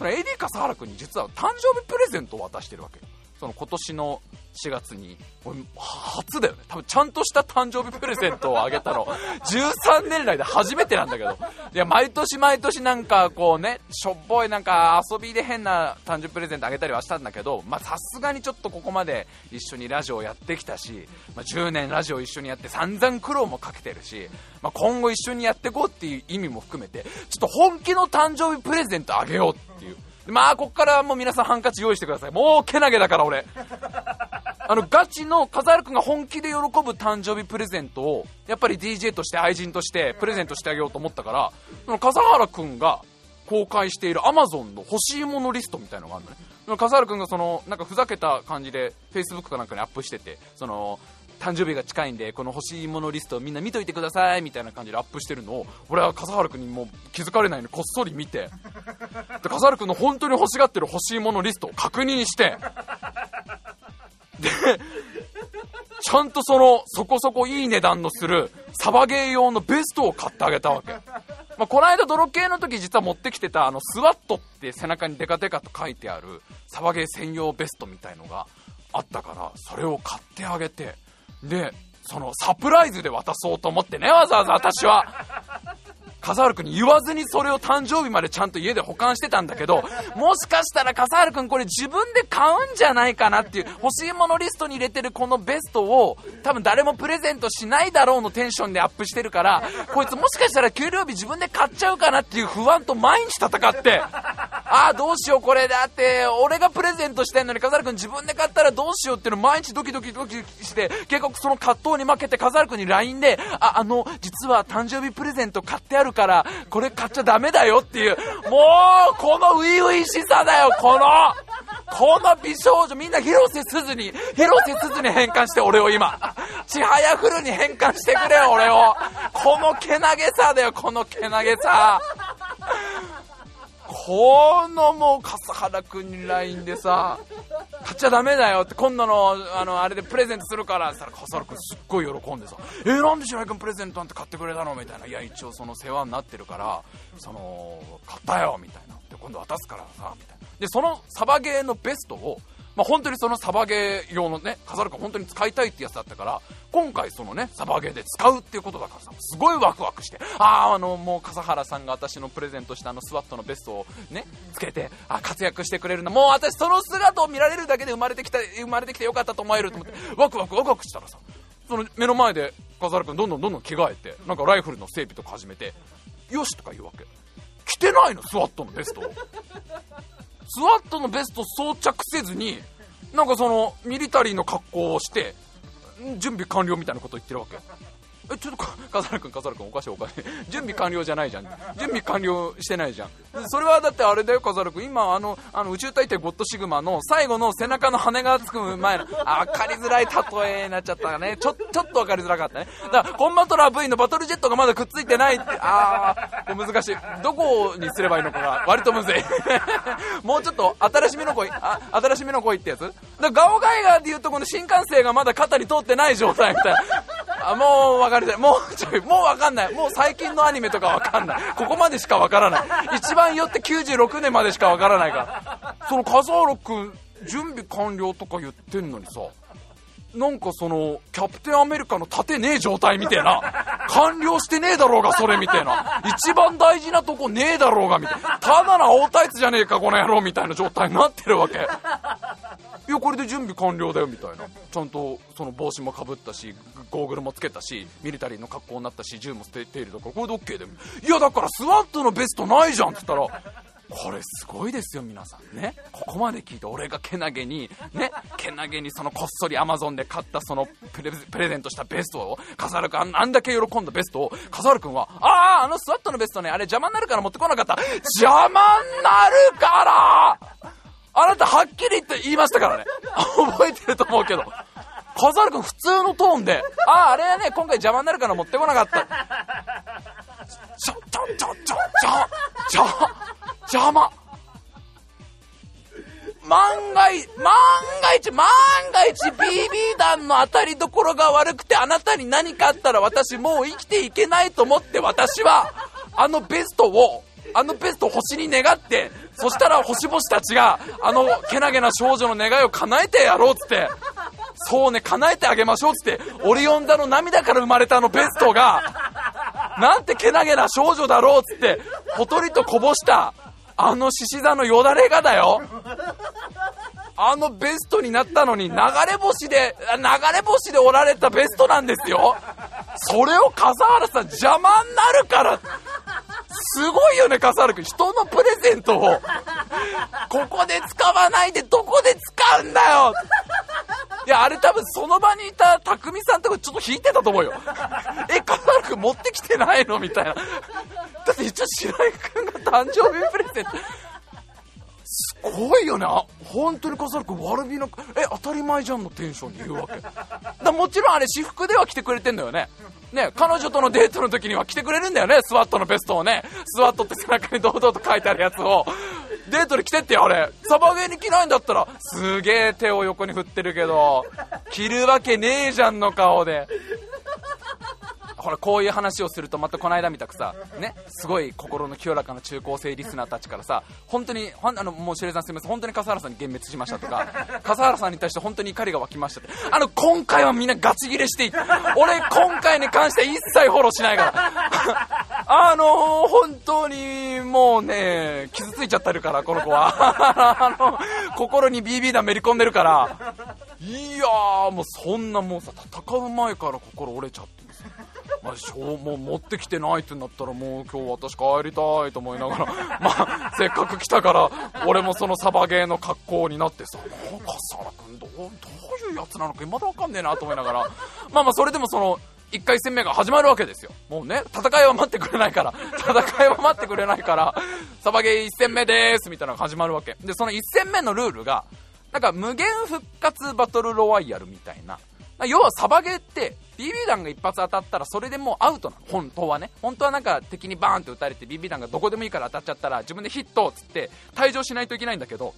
それ AD 笠原君に実は誕生日プレゼントを渡してるわけよ。その今年の4月に、初だよね。多分ちゃんとした誕生日プレゼントをあげたの、13年来で初めてなんだけど。いや、毎年毎年なんかこうね、しょっぽいなんか遊びで変な誕生日プレゼントあげたりはしたんだけど、まさすがにちょっとここまで一緒にラジオをやってきたし、まあ、10年ラジオ一緒にやって散々苦労もかけてるし、まあ、今後一緒にやっていこうっていう意味も含めて、ちょっと本気の誕生日プレゼントあげようっていう。まあ、こっからもう皆さんハンカチ用意してください。もうけなげだから俺。あの、ガチの、カザール君が本気で喜ぶ誕生日プレゼントを、やっぱり DJ として愛人としてプレゼントしてあげようと思ったから、その笠原君が公開している Amazon の欲しいものリストみたいのがあるのね。笠原君がその、なんかふざけた感じで Facebook かなんかにアップしてて、その、誕生日が近いんでこの欲しいものリストをみんな見といてくださいみたいな感じでアップしてるのを俺は笠原君にも気づかれないようにこっそり見て。で笠原君の本当に欲しがってる欲しいものリストを確認して。でちゃんとそのそこそこいい値段のするサバゲー用のベストを買ってあげたわけ、まあ、この間泥系の時実は持ってきてたあのスワットって背中にデカデカと書いてあるサバゲー専用ベストみたいのがあったからそれを買ってあげて。で、そのサプライズで渡そうと思ってね、わざわざ私は。笠原君に言わずにそれを誕生日までちゃんと家で保管してたんだけど、もしかしたら笠原君これ自分で買うんじゃないかなっていう、欲しいものリストに入れてるこのベストを、多分誰もプレゼントしないだろうのテンションでアップしてるから、こいつもしかしたら給料日自分で買っちゃうかなっていう不安と毎日戦って、ああ、どうしようこれだって、俺がプレゼントしてんのに笠原君自分で買ったらどうしようっていうの毎日ドキドキドキして、結局その葛藤に負けて笠原君に LINE で、あ、あの、実は誕生日プレゼント買ってあるから、これ買っちゃダメだよっていう、もう、この初々しさだよ、この、この美少女、みんな広瀬すずに、広瀬すずに変換して、俺を今。ちはやふるに変換してくれよ、俺を。このけなげさだよ、このけなげさ。このもう笠原君に LINE でさ 買っちゃダメだよって今度のあのあれでプレゼントするからって言ったら笠原君すっごい喜んでさえー、なんで白井君プレゼントなんて買ってくれたのみたいな。いや一応その世話になってるからその買ったよみたいな。で今度渡すからさみたいな。でそのサバゲーのベストをまあ、本当にそのサバゲー用のね、飾るか本当に使いたいってやつだったから、今回そのね、サバゲーで使うっていうことだからさ、すごいワクワクして、ああ、あの、もう笠原さんが私のプレゼントしたあのスワットのベストをね、つけて、あ活躍してくれるんだ。もう私その姿を見られるだけで生まれてきた、生まれてきてよかったと思えると思って、ワクワクワクワクしたらさ、その目の前で笠原君どんどんどんどん着替えて、なんかライフルの整備とか始めて、よしとか言うわけ。着てないの、スワットのベスト。スワットのベスト装着せずに、なんかそのミリタリーの格好をして準備完了みたいなこと言ってるわけ。えちょっと笠原君笠原君おかしいおかしい。準備完了じゃないじゃん。準備完了してないじゃん。それはだってあれだよ笠原君今あのあの宇宙大帝ゴッドシグマの最後の背中の羽がつく前のあ分かりづらい例えになっちゃったね。ちょちょっと分かりづらかったね。だからコンバトラー V のバトルジェットがまだくっついてないって。ああ難しい。どこにすればいいのかが割とむずい。もうちょっと新しめの声あ新しめの声ってやつ。だガオガイガーでいうとこの新幹線がまだ肩に通ってない状態みたいな。あもう分かりたいもうちょいもう分かんないもう最近のアニメとか分かんないここまでしか分からない一番よって96年までしか分からないからその笠原君準備完了とか言ってんのにさなんかその、キャプテンアメリカの立てねえ状態みたいな。完了してねえだろうが、それみたいな。一番大事なとこねえだろうが、みたいな。ただの青タイツじゃねえか、この野郎、みたいな状態になってるわけ。いや、これで準備完了だよ、みたいな。ちゃんと、その帽子もかぶったし、ゴーグルもつけたし、ミリタリーの格好になったし、銃も捨てているだか、これで OK だよ。いや、だからスワットのベストないじゃんって言ったら、これすごいですよ皆さんねここまで聞いて俺がけなげにねけなげにそのこっそりアマゾンで買ったそのプレゼントしたベストを笠原君あんあんだけ喜んだベストを笠原君はあああのスワットのベストねあれ邪魔になるから持ってこなかった邪魔になるからあなたはっきり言って言いましたからね。覚えてると思うけど。笠原君普通のトーンであああれはね今回邪魔になるから持ってこなかった。ちょちょちょちょちょちょ邪魔。万が一、万が一、万が一 BB 弾の当たりどころが悪くてあなたに何かあったら私もう生きていけないと思って私はあのベストを、あのベストを星に願って、そしたら星々たちがあのけなげな少女の願いを叶えてやろうっつって、そうね、叶えてあげましょうっつって、オリオン座の涙から生まれたあのベストが、なんてけなげな少女だろうっつって、ほとりとこぼしたあの獅子座のよだれがだよ。あのベストになったのに流れ星で流れ星で折られたベストなんですよ。それを笠原さん邪魔になるからすごいよね笠原君。人のプレゼントを。ここで使わないでどこで使うんだよ。いやあれ多分その場にいた匠さんとかちょっと引いてたと思うよ。え笠原君持ってきてないの？みたいな。だって一応白井君が誕生日プレゼント。すごいよね。本当に笠原君悪気なえ当たり前じゃんのテンションで言うわけ。だもちろんあれ私服では来てくれてんだよね。ね彼女とのデートの時には来てくれるんだよね。スワットのベストをね。スワットって背中に堂々と書いてあるやつを。デートで着てってあれ。サバゲーに着ないんだったらすげえ手を横に振ってるけど着るわけねえじゃんの顔で。ほらこういう話をするとまたこの間みたくさねすごい心の清らかな中高生リスナーたちからさ本当にほんあのもうシュレさんすみません本当に笠原さんに幻滅しましたとか 笠原さんに対して本当に怒りが湧きましたって。あの今回はみんなガチギレしていい俺今回に関して一切フォローしないから。あのー、本当にもうね傷ついちゃってるからこの子は。あの心に BB 弾めり込んでるから。いやーもうそんなもうさ戦う前から心折れちゃってまあ、しょもう持ってきてないってなったらもう今日私帰りたいと思いながら まあせっかく来たから俺もそのサバゲーの格好になってさ笠原君どうどういうやつなのかまだ分かんねえなと思いながらまあまあそれでもその1回戦目が始まるわけですよ。もうね戦いは待ってくれないから戦いは待ってくれないからサバゲー1戦目ですみたいなのが始まるわけ。でその1戦目のルールがなんか無限復活バトルロワイヤルみたいな要はサバゲーって BB 弾が一発当たったらそれでもうアウトなの。本当はね。本当はなんか敵にバーンって撃たれて BB 弾がどこでもいいから当たっちゃったら自分でヒットっつって退場しないといけないんだけど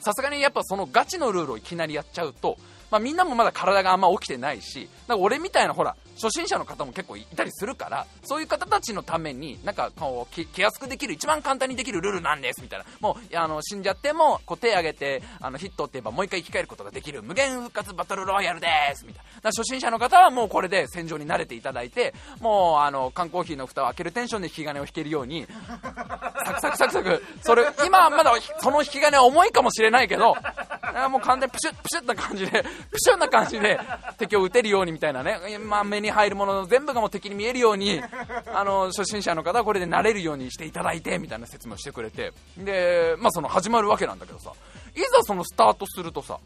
さすがにやっぱそのガチのルールをいきなりやっちゃうと、まあ、みんなもまだ体があんま起きてないしなんか俺みたいなほら初心者の方も結構いたりするからそういう方たちのためになんかこう気安くできる一番簡単にできるルールなんですみたいな。もうあの死んじゃってもこう手挙げてあのヒットって言えばもう一回生き返ることができる無限復活バトルロイヤルですみたいな。初心者の方はもうこれで戦場に慣れていただいてもうあの缶コーヒーの蓋を開けるテンションで引き金を引けるようにサクサクサクサクそれ今まだその引き金は重いかもしれないけどもう完全にプシュップシュッな感じでプシュッな感じで敵を撃てるようにみたいなね、まあ、に入るものの全部がもう敵に見えるように あの初心者の方はこれで慣れるようにしていただいてみたいな説明をしてくれて。で、まあ、その始まるわけなんだけどさ。いざそのスタートするとさ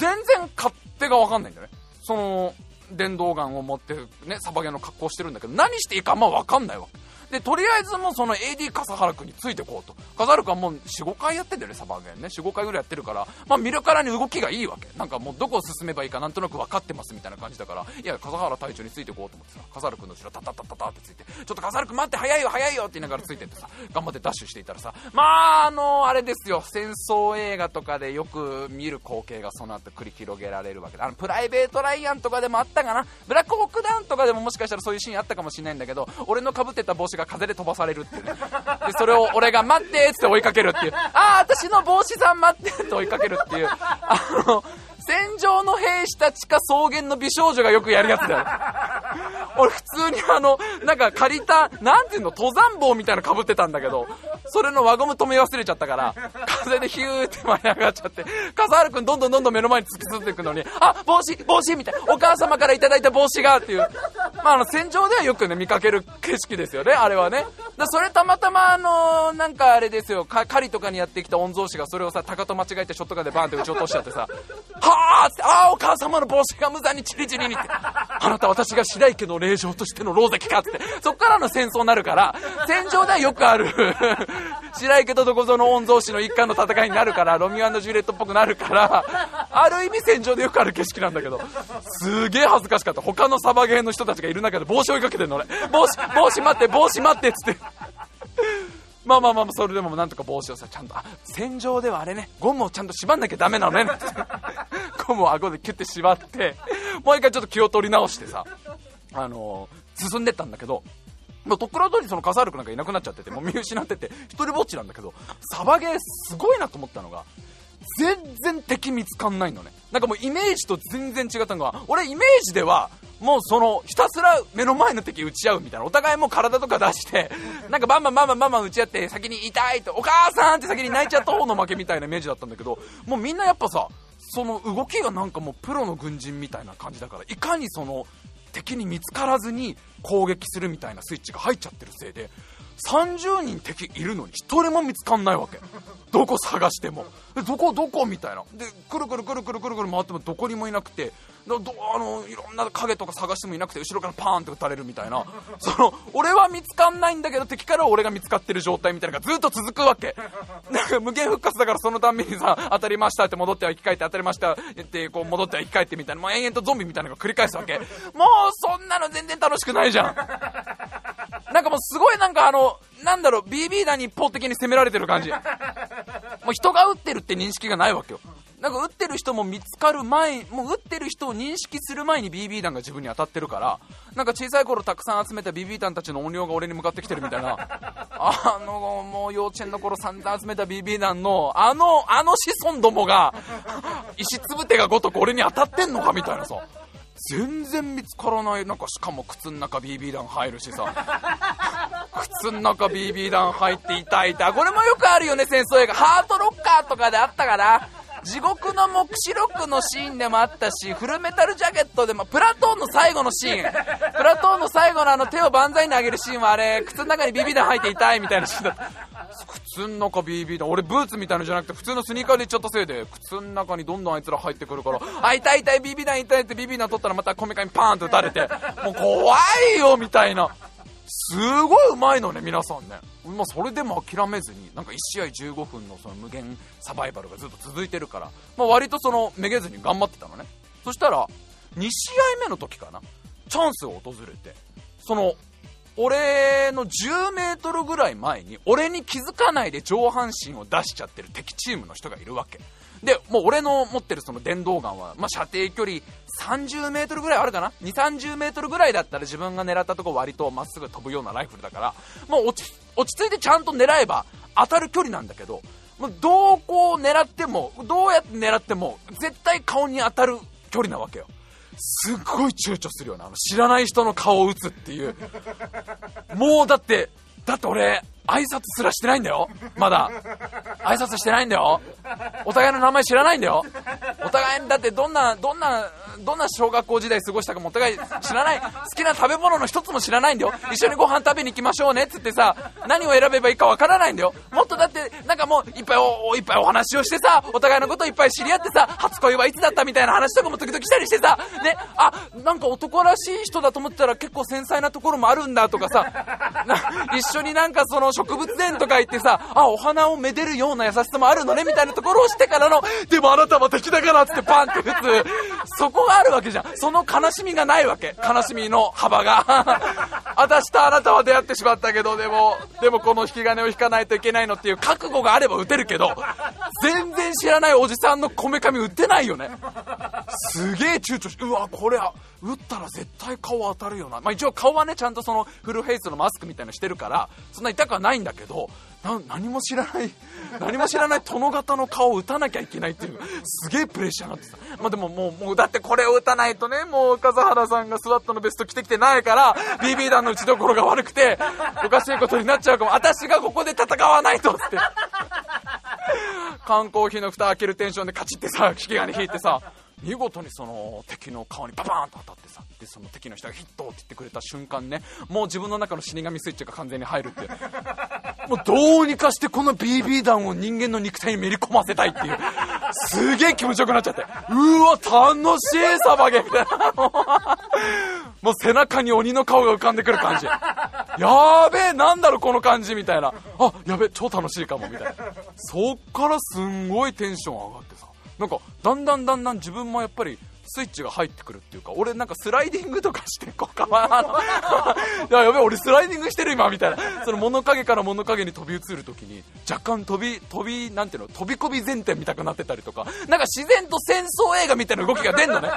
全然勝手が分かんないんだよね。その電動ガンを持ってねサバゲの格好してるんだけど何していいかあんま分かんないわ。けで、とりあえずもうその AD 笠原君についてこうと。笠原君はもう4、5回やってんだよね、サバゲーね。4、5回ぐらいやってるから、まあ見るからに動きがいいわけ。なんかもうどこを進めばいいかなんとなく分かってますみたいな感じだから、いや、笠原隊長についてこうと思ってさ、笠原君の後ろタタタタタってついて、ちょっと笠原君待って早いよ早いよって言いながらついてってさ、頑張ってダッシュしていたらさ、まああのあれですよ、戦争映画とかでよく見る光景がその後繰り広げられるわけで、あのプライベートライアンとかでもあったかな、ブラックホークダウンとかでももしかしたらそういうシーンあったかもしれないんだけど、俺のかぶってた帽子が風で飛ばされるっていうね。で、それを俺が待ってって追いかけるっていう。ああ、私の帽子さん待ってって追いかけるっていう。あの、戦場の兵士たちか草原の美少女がよくやるやつだよ。俺普通にあの、なんか借りた、なんていうの、登山帽みたいなの被ってたんだけど、それの輪ゴム止め忘れちゃったから、風でヒューって舞い上がっちゃって、笠原くんどんどんどんどん目の前に突き進んでいくのに、あ、帽子帽子みたいな、お母様からいいた帽子がっていう、まああの、戦場ではよくね、見かける景色ですよね、あれはね。だそれたまたまあの、なんかあれですよ、狩りとかにやってきた御曹司がそれをさ、鷹と間違えてショットガンでバーンって撃ち落としちゃってさ、はあああ、お母様の帽子が無残にチリチリにって、あなた私が白池の霊場としての狼藉かって、そっからの戦争になるから、戦場ではよくある白池とどこぞの御曹司の一貫の戦いになるから、ロミオジュレットっぽくなるから、ある意味戦場でよくある景色なんだけど、すげえ恥ずかしかった。他のサバゲーの人たちがいる中で帽子追いかけてんの俺。帽子、帽子待って、帽子待ってっつって。まあまあまあ、それでもなんとか帽子をさ、ちゃんと、あ、戦場ではあれね、ゴムをちゃんと縛んなきゃダメなのね。ゴムを顎でキュッて縛って、もう一回ちょっと気を取り直してさ、あのー、進んでったんだけど、もうとっくら通りその笠原君なんかいなくなっちゃってて、もう見失ってて、一人ぼっちなんだけど、サバゲーすごいなと思ったのが、全然敵見つかんないのね。なんかもうイメージと全然違ったのが、俺イメージでは、もうその、ひたすら目の前の敵撃ち合うみたいな。お互いもう体とか出して、なんかバンバンバンバンバンバン打ち合って、先に痛いと、お母さんって先に泣いちゃった方の負けみたいなイメージだったんだけど、もうみんなやっぱさ、その動きがなんかもうプロの軍人みたいな感じだから、いかにその、敵に見つからずに攻撃するみたいなスイッチが入っちゃってるせいで、30人敵いるのに1人も見つかんないわけ。どこ探しても。どこどこ？みたいな。でくるくるくるくるくるくる回ってもどこにもいなくて。どあのいろんな影とか探してもいなくて後ろからパーンって撃たれるみたいな。その俺は見つかんないんだけど敵からは俺が見つかってる状態みたいなのがずっと続くわけ。なんか無限復活だからそのたんびにさ当たりましたって戻っては生き返って当たりましたってこう戻っては生き返ってみたいな。もう延々とゾンビみたいなのが繰り返すわけ。もうそんなの全然楽しくないじゃん。なんかもうすごいなんかあのなんだろう BB 弾に一方的に攻められてる感じ。もう人が撃ってるって認識がないわけよ。なんか撃ってる人も見つかる前、もう撃ってる人を認識する前に BB 弾が自分に当たってるから、なんか小さい頃たくさん集めた BB 弾たちの音量が俺に向かってきてるみたいな、あの、もう幼稚園の頃散々集めた BB 弾の、あの、あの子孫どもが、石つぶてがごとく俺に当たってんのかみたいなさ。全然見つからない。なんかしかも靴の中 BB 弾入るしさ。靴の中 BB 弾入って痛い痛い。これもよくあるよね、戦争映画。ハートロッカーとかであったかな。地獄の目視録のシーンでもあったし、フルメタルジャケットでも、プラトーンの最後のシーン、プラトーンの最後のあの手を万歳に上げるシーンはあれ、靴の中にビビ弾入って痛いみたいなシーンだった。靴の中 BB 弾俺ブーツみたいのじゃなくて普通のスニーカーで行っちゃったせいで靴の中にどんどんあいつら入ってくるからあ痛い痛い BB 弾痛いって BB 弾取ったらまたこめかみパーンと撃たれてもう怖いよみたいな。すごいうまいのね皆さんね。まあ、それでも諦めずになんか1試合15分のその無限サバイバルがずっと続いてるから、まあ、割とそのめげずに頑張ってたのね。そしたら2試合目の時かな。チャンスが訪れてその俺の10メートルぐらい前に俺に気づかないで上半身を出しちゃってる敵チームの人がいるわけ。でもう俺の持ってるその電動ガンは、まあ、射程距離30メートルぐらいあるかな？2、30メートルぐらいだったら自分が狙ったとこ割とまっすぐ飛ぶようなライフルだから、もう落ち落ち着いてちゃんと狙えば当たる距離なんだけど、もうどうこう狙っても、どうやって狙っても絶対顔に当たる距離なわけよ。すっごい躊躇するよな、あの知らない人の顔を撃つっていう。もうだって、だって俺、挨拶すらしてないんだよ。まだ。挨拶してないんだよ。お互いの名前知らないんだよ。お互い、だってどんな、どんな、どんな小学校時代過ごしたかもお互い知らない。好きな食べ物の一つも知らないんだよ。一緒にご飯食べに行きましょうねっつってさ、何を選べばいいかわからないんだよ。もっとだって、なんかもう、いっぱいお、いっぱいお話をしてさ、お互いのこといっぱい知り合ってさ、初恋はいつだったみたいな話とかも時々したりしてさ、ね、あ、なんか男らしい人だと思ってたら結構繊細なところもあるんだとかさ、一緒になんかその植物園とか行ってさ、あ、お花をめでるような優しさもあるのねみたいなところをしてからの、でもあなたは敵だからっつってパンって打つ、そこがあるわけじゃん。その悲しみがないわけ。悲しみの幅が。私とあなたは出会ってしまったけど、でも、でもこの引き金を引かないといけないのっていう覚悟があれば打てるけど、全然知らないおじさんのこめかみ打てないよね。すげえ躊躇してうわこれ打ったら絶対顔当たるよな、まあ、一応顔はねちゃんとそのフルフェイスのマスクみたいなのしてるからそんな痛くはないんだけど何も知らない何も知らない殿方の顔を打たなきゃいけないっていうすげえプレッシャーになってさ、まあ、でももうもうだってこれを打たないとねもう笠原さんがスワットのベスト着てきてないから BB 弾の打ちどころが悪くておかしいことになっちゃうかも。私がここで戦わないとって。缶コーヒーの蓋開けるテンションでカチッてさ引き金引いてさ見事にその敵の顔にババーンと当たってさでその敵の人がヒットって言ってくれた瞬間ねもう自分の中の死神スイッチが完全に入るってもうどうにかしてこの BB 弾を人間の肉体にめり込ませたいっていう。すげえ気持ちよくなっちゃって。うわ楽しいサバゲみたいな。もう背中に鬼の顔が浮かんでくる感じ。やべえなんだろこの感じみたいな。あやべえ超楽しいかもみたいな。そっからすんごいテンション上がってさ。なんかだんだんだんだん自分もやっぱりスイッチが入ってくるっていうか俺なんかスライディングとかしてこうかな？いややべえ俺スライディングしてる今みたいな。その物陰から物陰に飛び移る時に若干飛び飛びなんていうの？飛び込み前転みたくなってたりとか。なんか自然と戦争映画みたいな動きが出んのね。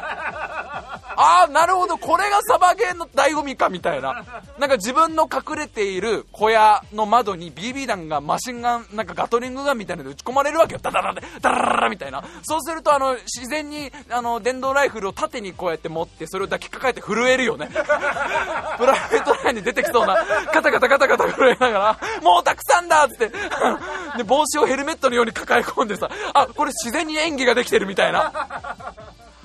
ああ、なるほど、これがサバゲーの醍醐味かみたいな、なんか自分の隠れている小屋の窓に BB 弾がマシンガン、なんかガトリングガンみたいなので打ち込まれるわけよ、ダダダダダララみたいな、そうするとあの自然にあの電動ライフルを縦にこうやって持って、それを抱きかかえて震えるよね、プライベートラインに出てきそうな、カタカタカタカタ震えながら、もうたくさんだっつってで、帽子をヘルメットのように抱え込んでさ、あこれ自然に演技ができてるみたいな。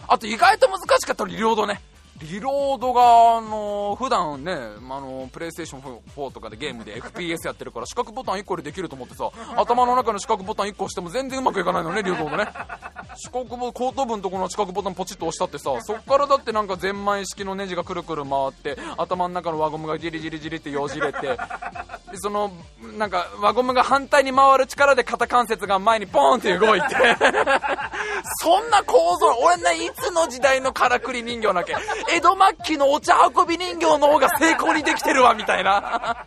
あと意外と難しかったリロードね。リロードが、あの普段ね、あのプレイステーション4とかでゲームで FPS やってるから四角ボタン1個でできると思ってさ頭の中の四角ボタン1個押しても全然うまくいかないのねリロードね。四角ボ後頭部のところの四角ボタンポチッと押したってさそっからだってなんかゼンマイ式のネジがくるくる回って頭の中の輪ゴムがジリジリジリってよじれてでそのなんか輪ゴムが反対に回る力で肩関節が前にポーンって動いて。そんな構造俺ねいつの時代のからくり人形なきゃ江戸末期のお茶運び人形の方が成功にできてるわみたいな。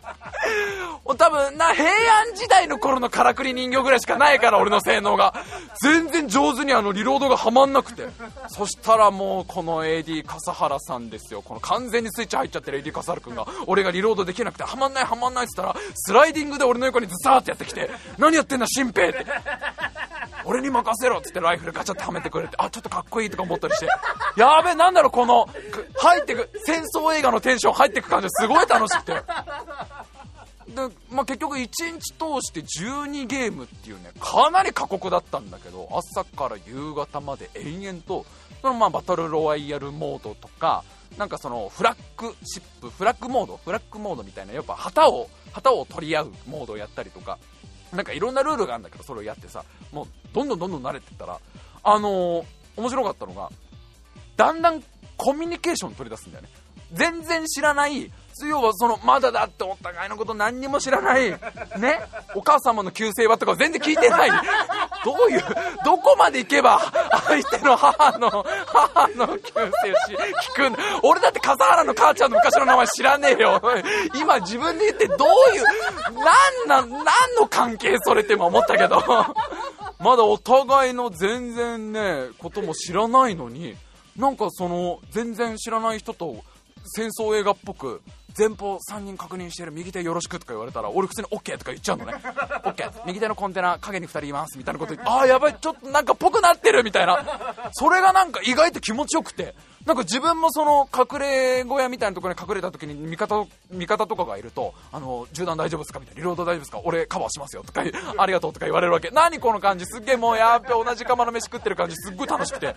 多分な平安時代の頃のからくり人形ぐらいしかないから俺の性能が。全然上手にあのリロードがはまんなくて。そしたらもうこの AD 笠原さんですよ。この完全にスイッチ入っちゃってる AD 笠原君が。俺がリロードできなくてはまんないはまんないっつったらスライディングで俺の横にズサーってやってきて何やってんだ新兵って。俺に任せろっつってライフルガチャってはめてくれてあちょっとかっこいいとか思ったりして。やべえなんだろこの入ってく戦争映画のテンション入ってく感じすごい楽しくて。で、まあ、結局1日通して12ゲームっていうねかなり過酷だったんだけど朝から夕方まで延々とそのまあバトルロワイヤルモードとかなんかそのフラッグシップフラッグモードフラッグモードみたいなやっぱ旗を旗を取り合うモードをやったりとかなんかいろんなルールがあるんだけどそれをやってさもうどんどんどんどん慣れてったらあのー、面白かったのがだんだんコミュニケーション取り出すんだよね。全然知らない要はそのまだだってお互いのこと何にも知らないねお母様の旧姓はとか全然聞いてない。どういうどこまで行けば相手の母の母の旧姓聞くん俺だって笠原の母ちゃんの昔の名前知らねえよ。今自分で言ってどういう何な何の関係それって今思ったけど。まだお互いの全然ねことも知らないのになんかその全然知らない人と戦争映画っぽく前方3人確認してる右手よろしくとか言われたら俺普通に OK とか言っちゃうのね。OK 右手のコンテナ影に2人います。みたいなこと。言ってああやばい。ちょっとなんかぽくなってるみたい。なそれがなんか意外と気持ちよくてなんか自分もその隠れ小屋みたいなところに隠れた時に味方味方とかがいるとあの銃弾大丈夫ですかみたいなリロード大丈夫ですか？俺カバーしますよ。とか ありがとうとか言われるわけ。何この感じ？すっげえもうやっべ同じ釜の飯食ってる感じ。すっごい楽しくて。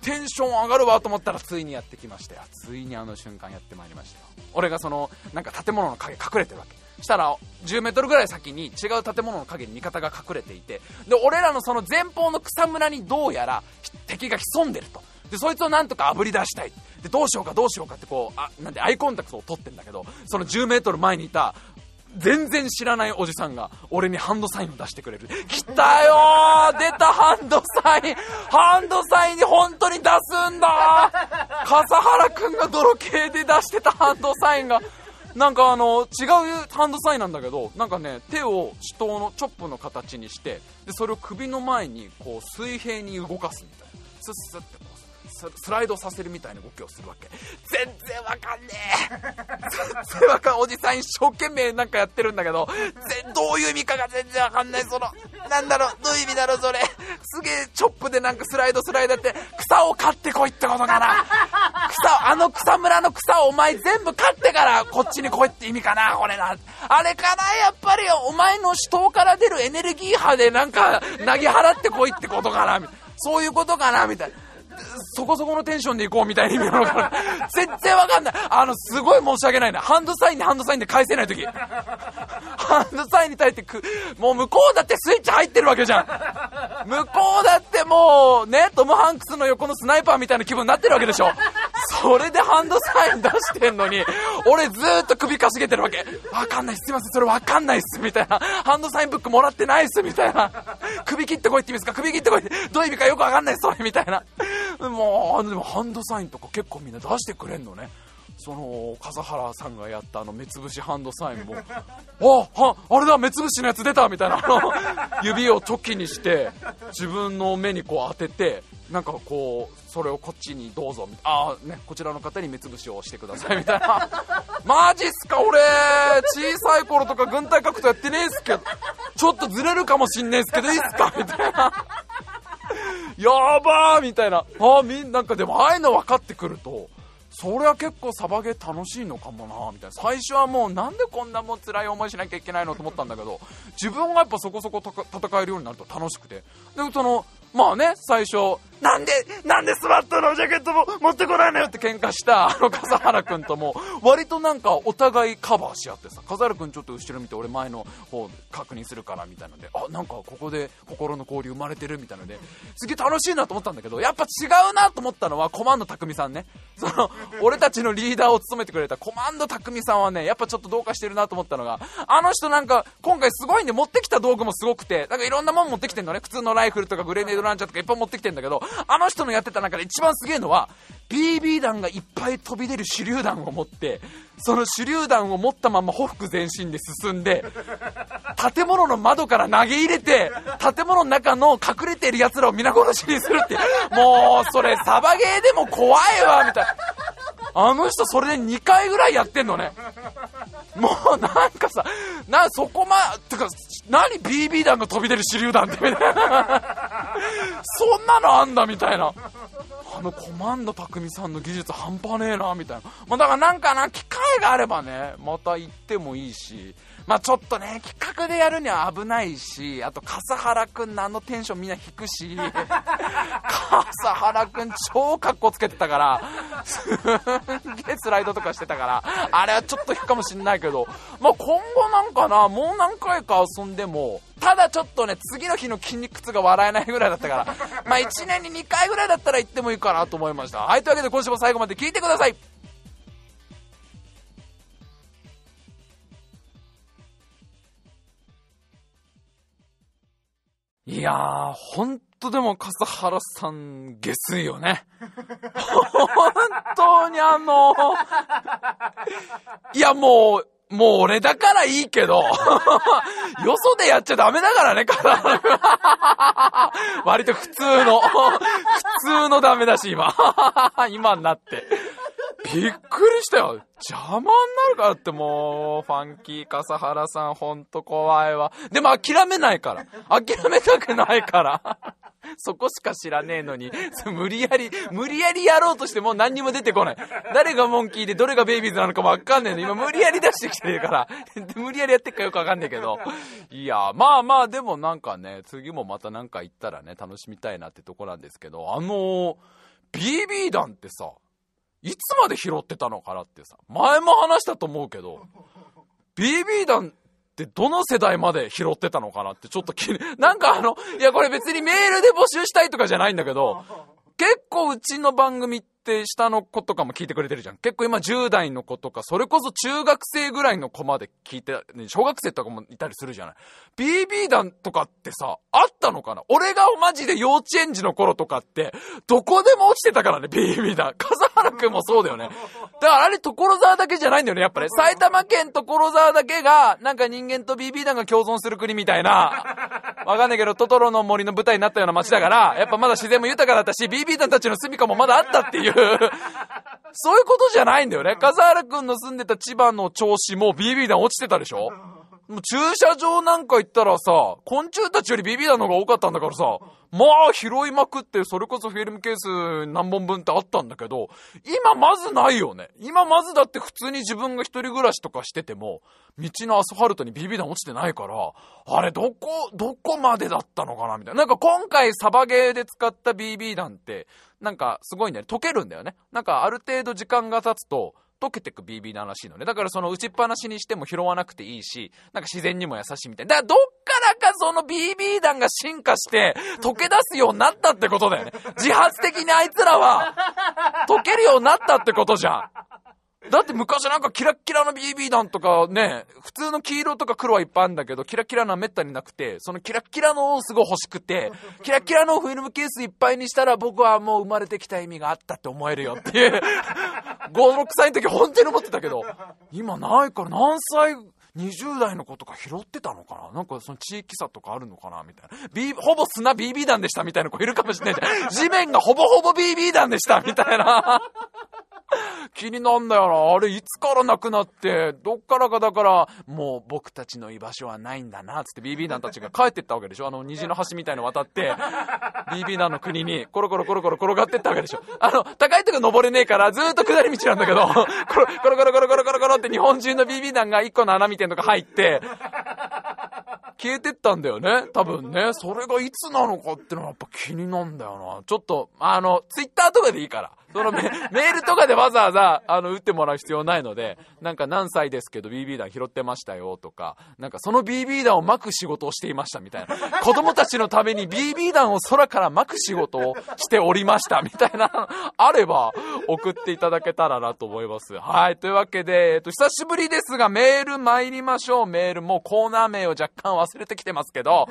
テンション上がるわと思ったらついにやってきましたよついにあの瞬間やってまいりましたよ。俺がそのなんか建物の影隠れてるわけ。したら10メートルぐらい先に違う建物の影に味方が隠れていて。で俺らのその前方の草むらにどうやら敵が潜んでると。でそいつをなんとかあぶり出したい。でどうしようかどうしようかってこうあなんでアイコンタクトを取ってんだけどその10メートル前にいた全然知らないおじさんが俺にハンドサインを出してくれる。来たよー！出たハンドサイン！ハンドサインに本当に出すんだ！笠原くんが泥系で出してたハンドサインが。なんかあの、違うハンドサインなんだけど、なんかね、手を手刀のチョップの形にして、で、それを首の前にこう水平に動かすみたいな。スッスッってこスライドさせるみたいな動きをするわけ。全然わかんねえ。全然わかんおじさん一生懸命なんかやってるんだけどどういう意味かが全然わかんないその。なんだろうどういう意味だろうそれ。すげえチョップでなんかスライドスライドって草を刈ってこいってことかな。草あの草むらの草をお前全部刈ってからこっちに来いって意味かなこれな。あれかなやっぱり。お前の手刀から出るエネルギー波でなんか投げ払ってこいってことかな。そういうことかなみたいな。そこそこのテンションで行こうみたいな意味なのかな。全然わかんない。あの、すごい申し訳ないな。ハンドサインにハンドサインで返せない時。ハンドサインに対してく、もう向こうだってスイッチ入ってるわけじゃん。向こうだってもう、ね、トム・ハンクスの横のスナイパーみたいな気分になってるわけでしょ。それでハンドサイン出してんのに、俺ずーっと首かしげてるわけ。わかんないす。すいません、それわかんないっす。みたいな。ハンドサインブックもらってないっす。みたいな。首切ってこいって意味ですか？首切ってこいって。どういう意味かよくわかんないっす。それ。みたいな。もう、でもハンドサインとか結構みんな出してくれんのね。その笠原さんがやったあの目つぶしハンドサインも。あはあれだ目つぶしのやつ出たみたいな 指をチョキにして自分の目にこう当ててなんかこうそれをこっちにどうぞああねこちらの方に目つぶしをしてくださいみたいな。マジっすか俺。小さい頃とか軍隊格闘やってねえっすけど。ちょっとずれるかもしんねえっすけどいいっすかみたいな。やばーみたいな。あみんなんかでもああいうの分かってくると、それは結構サバゲー楽しいのかもなみたいな最初はもうなんでこんなもう辛い思いしなきゃいけないのと思ったんだけど自分がやっぱそこそこ戦えるようになると楽しくてでそのまあね、最初、なんで、なんでスマットのジャケットも持ってこないのよって喧嘩したあの笠原くんとも、割となんかお互いカバーし合ってさ、笠原くんちょっと後ろ見て俺前の方確認するからみたいなので、あ、なんかここで心の交流生まれてるみたいなので、すげえ楽しいなと思ったんだけど、やっぱ違うなと思ったのはコマンド匠さんね。その、俺たちのリーダーを務めてくれたコマンド匠さんはね、やっぱちょっとどうかしてるなと思ったのが、あの人なんか今回すごいんで持ってきた道具もすごくて、なんかいろんなもん持ってきてんのね。普通のライフルとかグレネードランチャーとかいっぱい持ってきてんだけど、あの人のやってた中で一番すげえのは、BB 弾がいっぱい飛び出る手榴弾を持って、その手榴弾を持ったままほふ前進で進んで、建物の窓から投げ入れて、建物の中の隠れている奴らを皆殺しにするって、もうそれサバゲーでも怖いわ、みたいな。あの人それで2回ぐらいやってんのね。もうなんかさ、な、そこま、てか、何 BB 弾が飛び出る手榴弾ってみたいな。そんなのあんだみたいな。あのコマンド匠さんの技術半端ねえなみたいな。まあ、だからなんかな、機会があればね、また行ってもいいし、まあちょっとね、企画でやるには危ないし、あと笠原くんのあのテンションみんな引くし、笠原くん超格好つけてたから、すんげえスライドとかしてたから、あれはちょっと引くかもしんないけど、まあ今後なんかな、もう何回か遊んでも、ただちょっとね、次の日の筋肉痛が笑えないぐらいだったから、まあ1年に2回ぐらいだったら行ってもいいかなと思いました。はい、というわけで今週も最後まで聞いてください。いやー、ほんとでも笠原さん、下水よね。本当にあの、いやもう、もう俺だからいいけど、よそでやっちゃダメだからね、笠原君割と普通の、普通のダメだし、今。今になって。びっくりしたよ。邪魔になるからってもう、ファンキー笠原さんほんと怖いわ。でも諦めないから。諦めたくないから。そこしか知らねえのに、無理やり、無理やりやろうとしても何にも出てこない。誰がモンキーでどれがベイビーズなのかもわかんねえの。今無理やり出してきてるから。無理やりやってっかよくわかんねえけど。いや、まあまあ、でもなんかね、次もまたなんか行ったらね、楽しみたいなってとこなんですけど、あの BB 弾ってさ、いつまで拾ってたのかなってさ、前も話したと思うけど、BB 弾ってどの世代まで拾ってたのかなってちょっと気に、なんかあの、いやこれ別にメールで募集したいとかじゃないんだけど、結構うちの番組っって下の子とかも聞いてくれてるじゃん。結構今10代の子とか、それこそ中学生ぐらいの子まで聞いて、小学生とかもいたりするじゃない。BB 弾とかってさ、あったのかな？俺がマジで幼稚園児の頃とかって、どこでも落ちてたからね、BB 弾。笠原くんもそうだよね。だからあれ所沢だけじゃないんだよね、やっぱね。埼玉県所沢だけが、なんか人間と BB 弾が共存する国みたいな、わかんないけど、トトロの森の舞台になったような街だから、やっぱまだ自然も豊かだったし、BB 弾たちの住処もまだあったっていうそういうことじゃないんだよね。笠原くんの住んでた千葉の調子も BB 弾落ちてたでしょ？もう駐車場なんか行ったらさ、昆虫たちより BB 弾の方が多かったんだからさ、まあ拾いまくって、それこそフィルムケース何本分ってあったんだけど、今まずないよね。今まずだって普通に自分が一人暮らしとかしてても、道のアスファルトに BB 弾落ちてないから、あれどこ、どこまでだったのかなみたいな。なんか今回サバゲーで使った BB 弾って、なんかすごいね、溶けるんだよね。なんかある程度時間が経つと、溶けてく BB 弾らしいのね。だからその打ちっぱなしにしても拾わなくていいし、なんか自然にも優しいみたいな。だからどっからかその BB 弾が進化して溶け出すようになったってことだよね。自発的にあいつらは溶けるようになったってことじゃん。だって昔なんかキラッキラの BB 弾とかね、普通の黄色とか黒はいっぱいあるんだけど、キラキラのはめったになくて、そのキラッキラのをすごい欲しくて、キラキラのフィルムケースいっぱいにしたら僕はもう生まれてきた意味があったって思えるよっていう、5、6歳の時本当に思ってたけど、今ないから何歳、20代の子とか拾ってたのかな？なんかその地域差とかあるのかな？みたいな。B、ほぼ砂 BB 弾でしたみたいな子いるかもしれない。地面がほぼほぼ BB 弾でしたみたいな。気になんだよな。あれ、いつからなくなって、どっからかだから、もう僕たちの居場所はないんだな、つって BB 団たちが帰ってったわけでしょ。あの、虹の橋みたいの渡って、BB 団の国にコロコロコロコロ転がってったわけでしょ。あの、高いとこ登れねえから、ずっと下り道なんだけど、コロコロコロコロコロコロコロって日本中の BB 団が1個の穴みたいなとこ入って、消えてったんだよね。多分ね。それがいつなのかってのはやっぱ気になんだよな。ちょっと、あの、ツイッターとかでいいから。そのメメールとかでわざわざ、あの、打ってもらう必要ないので、なんか何歳ですけど BB 弾拾ってましたよとか、なんかその BB 弾を巻く仕事をしていましたみたいな。子供たちのために BB 弾を空から巻く仕事をしておりましたみたいな、あれば送っていただけたらなと思います。はい。というわけで、えっと、久しぶりですが、メール参りましょう。メールもうコーナー名を若干忘れてきてますけど、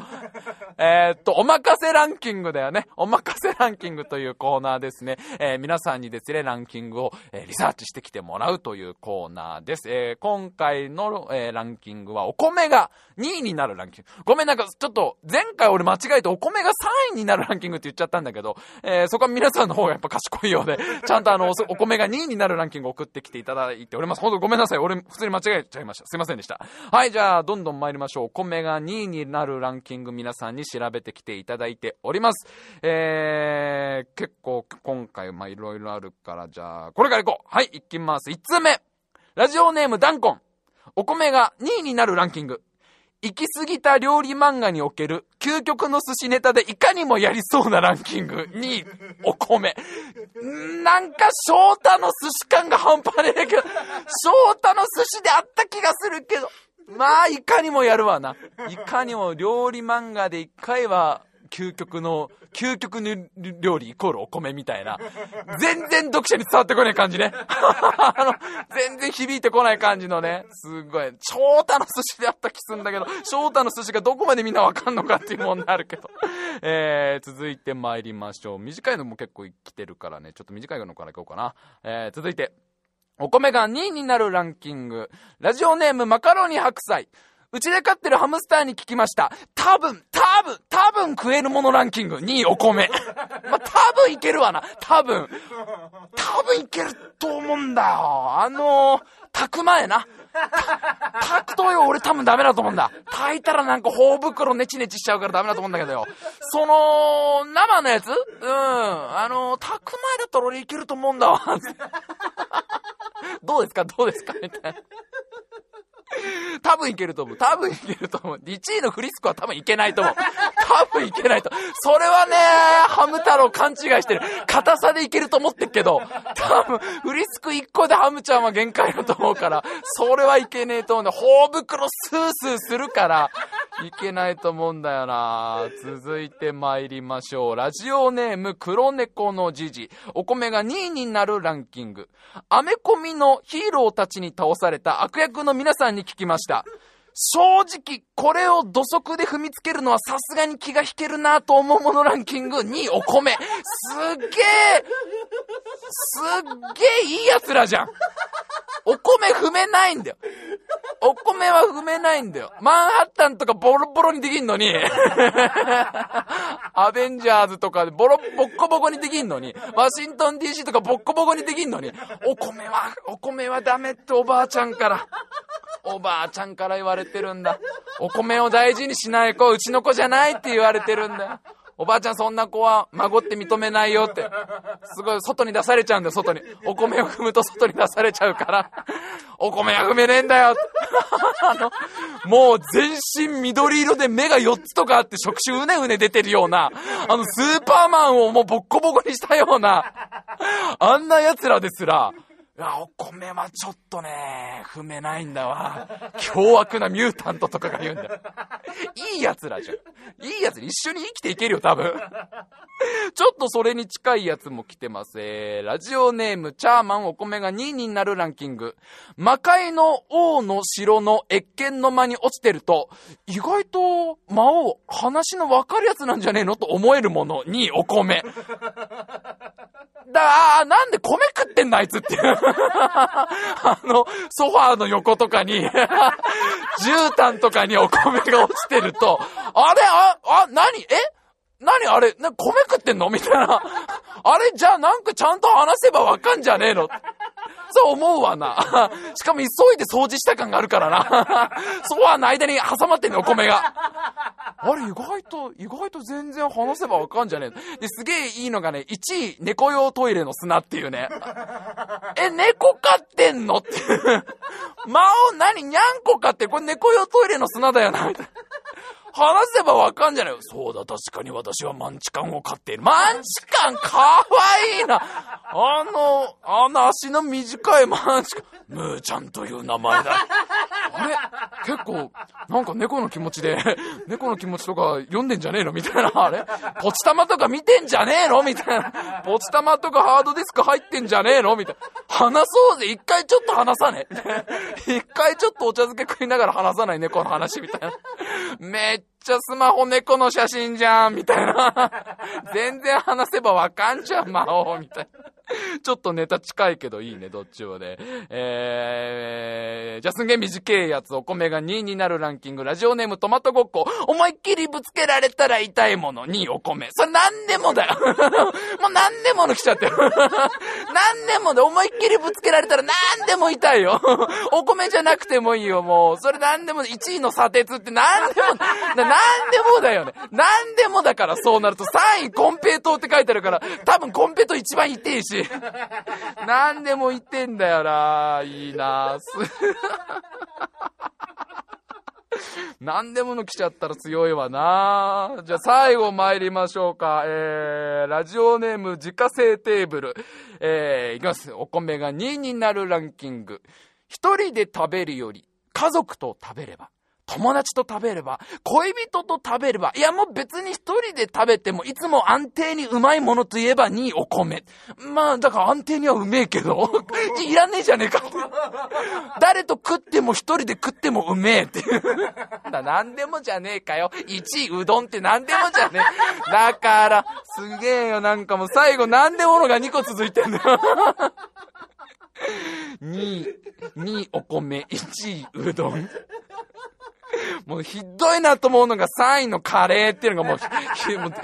えっと、おまかせランキングだよね。おまかせランキングというコーナーですね。えー、皆さんにですね、ランキングを、え、リサーチしてきてもらうというコーナーです。えー、今回の、えー、ランキングはお米が2位になるランキング。ごめんなんかちょっと前回俺間違えてお米が3位になるランキングって言っちゃったんだけど、えー、そこは皆さんの方がやっぱ賢いようで、ちゃんとあの、お米が2位になるランキングを送ってきていただいております。ほんとごめんなさい。俺普通に間違えちゃいました。すいませんでした。はい、じゃあどんどん参りましょう。お米が2位になるランキング皆さんに調べてきていただいております。えー、結構今回まあいろいろあるから、じゃあ、これから行こうはい、行きます。1通目ラジオネームダンコンお米が2位になるランキング。行き過ぎた料理漫画における究極の寿司ネタでいかにもやりそうなランキングにお米。なんか翔太の寿司感が半端ねえけど、翔太の寿司であった気がするけど、まあいかにもやるわな。いかにも料理漫画で一回は究極の、究極の料理イコールお米みたいな、全然読者に伝わってこない感じね。あの、全然響いてこない感じのね、すごい、翔太の寿司であった気すんだけど、翔太の寿司がどこまでみんなわかんのかっていう問題あるけど。えー、続いて参りましょう。短いのも結構来てるからね、ちょっと短いのからいこうかな。えー、続いて、お米が2位になるランキング。ラジオネームマカロニ白菜。うちで飼ってるハムスターに聞きました。多分、多分、多分食えるものランキング2位お米。まあ、多分いけるわな。多分。多分いけると思うんだよ。あのー、炊く前な。炊くとよ、俺多分ダメだと思うんだ。炊いたらなんか頬袋ネチネチしちゃうからダメだと思うんだけどよ。その、生のやつ？うん。あのー、炊く前だったら俺いけると思うんだわ。どうですか？どうですか？みたいな。多分いけると思う。多分いけると思う。1位のフリスクは多分いけないと思う。多分いけないと。それはね、ハム太郎勘違いしてる。硬さでいけると思ってっけど、多分、フリスク1個でハムちゃんは限界だと思うから、それはいけねえと思うんだ。頬袋スースーするから、いけないと思うんだよな続いて参りましょう。ラジオネーム黒猫のじじ。お米が2位になるランキング。アメコミのヒーローたちに倒された悪役の皆さんに聞きました。正直、これを土足で踏みつけるのはさすがに気が引けるなと思うものランキング2位お米。すっげえ、すっげえいい奴らじゃん。お米踏めないんだよ。お米は踏めないんだよ。マンハッタンとかボロボロにできんのに、アベンジャーズとかでボロ、ボッコボコにできんのに、ワシントン DC とかボッコボコにできんのに、お米は、お米はダメっておばあちゃんから、おばあちゃんから言われてるんだ。お米を大事にしない子、うちの子じゃないって言われてるんだ。おばあちゃんそんな子は孫って認めないよって。すごい外に出されちゃうんだよ、外に。お米を踏むと外に出されちゃうから。お米は踏めねえんだよ。あの、もう全身緑色で目が4つとかあって触手うねうね出てるような、あのスーパーマンをもうボッコボコにしたような、あんな奴らですら、いや、お米はちょっとね、踏めないんだわ。凶悪なミュータントとかが言うんだよ。いい奴らじゃん。いい奴ら一緒に生きていけるよ、多分。ちょっとそれに近いやつも来てます。えー、ラジオネーム、チャーマンお米が2位になるランキング。魔界の王の城の越見の間に落ちてると、意外と魔王、話の分かるやつなんじゃねえのと思えるものにお米。だ、あーなんで米食ってんのあいつっていう。あの、ソファーの横とかに、絨毯とかにお米が落ちてると、あれあ、あ、何え？何あれな米食ってんの？みたいな。あれじゃあなんかちゃんと話せばわかんじゃねえの？そう思うわな。しかも急いで掃除した感があるからな。ソファーの間に挟まってんの、お米が。あれ、意外と、意外と全然話せばわかんじゃねえ。で、すげえいいのがね、1位、猫用トイレの砂っていうね。え、猫飼ってんの？って。魔王何？にゃんこ飼ってこれ猫用トイレの砂だよな、みたいな。話せばわかんじゃないそうだ、確かに私はマンチカンを飼っている。マンチカンかわいいなあの、あの足の短いマンチカン。ムーちゃんという名前だ。あれ？結構、なんか猫の気持ちで、猫の気持ちとか読んでんじゃねえの？みたいな。あれ？ポチ玉とか見てんじゃねえの？みたいな。ポチ玉とかハードディスク入ってんじゃねえの？みたいな。話そうぜ。一回ちょっと話さね一回ちょっとお茶漬け食いながら話さない猫の話みたいな。めちゃスマホ猫の写真じゃんみたいな。全然話せばわかんじゃん、魔王みたいな。ちょっとネタ近いけどいいね、どっちもね。えー、じゃすんげえ短いやつ、お米が2位になるランキング、ラジオネームトマトごっこ、思いっきりぶつけられたら痛いもの、2位お米。それなんでもだよ。もうなんでもの来ちゃってる。なんでもで思いっきりぶつけられたらなんでも痛いよ。お米じゃなくてもいいよ、もう。それなんでも、1位の砂鉄ってなんでも、ななんでもだよね。なんでもだから、そうなると3位コンペイトって書いてあるから、多分コンペイト一番痛いし。なんでも言ってんだよな。いいな。すなんでもの来ちゃったら強いわな。じゃあ最後参りましょうか。えー、ラジオネーム自家製テーブル。えー、いきます。お米が2位になるランキング。一人で食べるより、家族と食べれば。友達と食べれば、恋人と食べれば、いやもう別に一人で食べても、いつも安定にうまいものといえばにお米。まあ、だから安定にはうめえけど、いらねえじゃねえかって。誰と食っても一人で食ってもうめえっていう。だ、なんでもじゃねえかよ。1位うどんってなんでもじゃねえ。だから、すげえよ、なんかもう最後なんでものが2個続いてんだよ。2位、2位お米、1位うどん。もうひどいなと思うのが3位のカレーっていうのがもう、もう考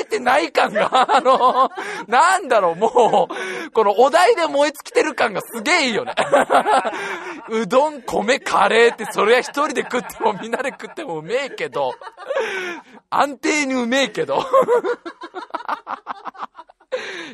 えてない感が、あの、なんだろう、もう、このお題で燃え尽きてる感がすげえいいよね。うどん、米、カレーってそれは一人で食ってもみんなで食ってもうめえけど、安定にうめえけど、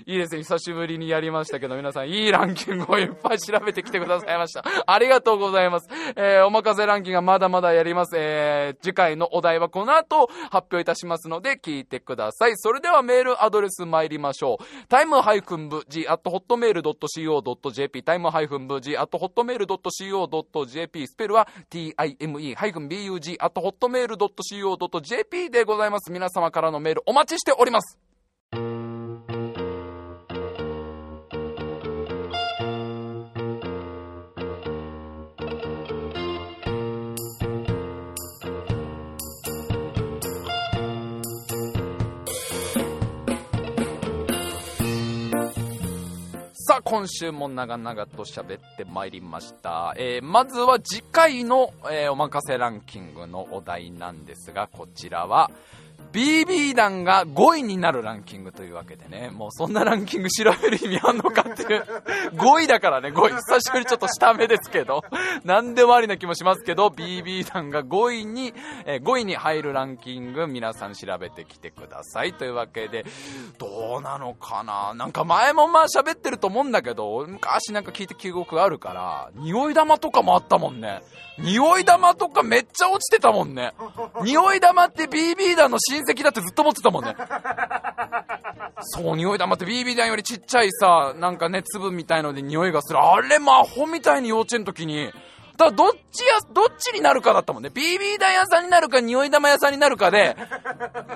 いいですね。久しぶりにやりましたけど、皆さんいいランキングをいっぱい調べてきてくださいました。ありがとうございます。えー、おまかせランキングはまだまだやります。えー、次回のお題はこの後発表いたしますので聞いてください。それではメールアドレス参りましょう。タイムハイフンブ g at hotmail.co.jp タイムハイフンブ g at hotmail.co.jp スペルは time-bug at hotmail.co.jp でございます。皆様からのメールお待ちしております。今週も長々と喋ってまいりました。えー、まずは次回の、えー、おまかせランキングのお題なんですが、こちらは、BB 弾が5位になるランキングというわけでね、もうそんなランキング調べる意味あんのかっていう 5位だからね、5位。久しぶりちょっと下目ですけど、何でもありな気もしますけど、BB 弾が5位に、えー、5位に入るランキング、皆さん調べてきてください。というわけで、どうなのかななんか前もまあ喋ってると思うんだけど、昔なんか聞いて記憶あるから、匂い玉とかもあったもんね。匂い玉とかめっちゃ落ちてたもんね。匂い玉って BB 弾の親戚だってずっと思ってたもんね。そう、匂い玉って BB 弾よりちっちゃいさ、なんかね、粒みたいので匂いがする。あれ魔法みたいに幼稚園の時に、だからどっちや、どっちになるかだったもんね。BB 弾屋さんになるか、匂い玉屋さんになるかで、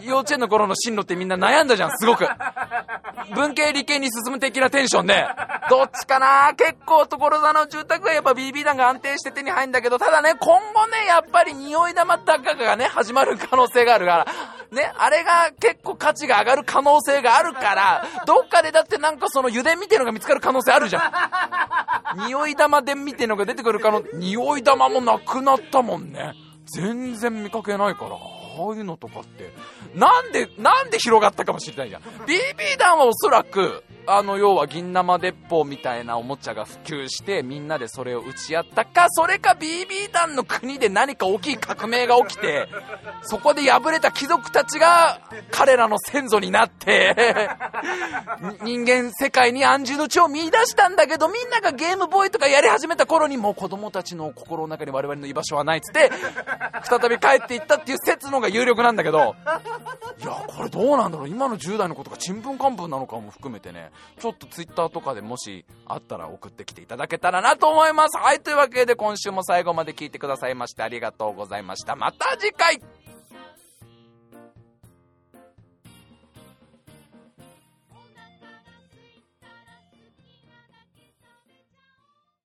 幼稚園の頃の進路ってみんな悩んだじゃん、すごく。文系理系に進む的なテンションで、どっちかな？結構所沢の住宅はやっぱ BB 弾が安定して手に入るんだけど、ただね、今後ね、やっぱり匂い玉高がね、始まる可能性があるから、ね、あれが結構価値が上がる可能性があるから、どっかでだってなんかその油田みてえのが見つかる可能性あるじゃん。匂い玉でみてえのが出てくる可能、匂い玉もなくなったもんね。全然見かけないから。ああいうのとかって、なんで、なんで広がったかもしれないじゃん。BB 弾はおそらく、あの、要は銀生鉄砲みたいなおもちゃが普及して、みんなでそれを打ち合ったか、それか BB 弾の国で何か大きい革命が起きて、そこで敗れた貴族たちが彼らの先祖になって 人間世界に安住の地を見出したんだけど、みんながゲームボーイとかやり始めた頃にもう子供たちの心の中に我々の居場所はないっつって、再び帰っていったっていう説の方が有力なんだけど、いや、これどうなんだろう。今の10代の子とかちんぷんかんぷんなのかも含めてね、ちょっと Twitter とかでもしあったら送ってきていただけたらなと思います。はい、というわけで今週も最後まで聞いてくださいましてありがとうございました。また次回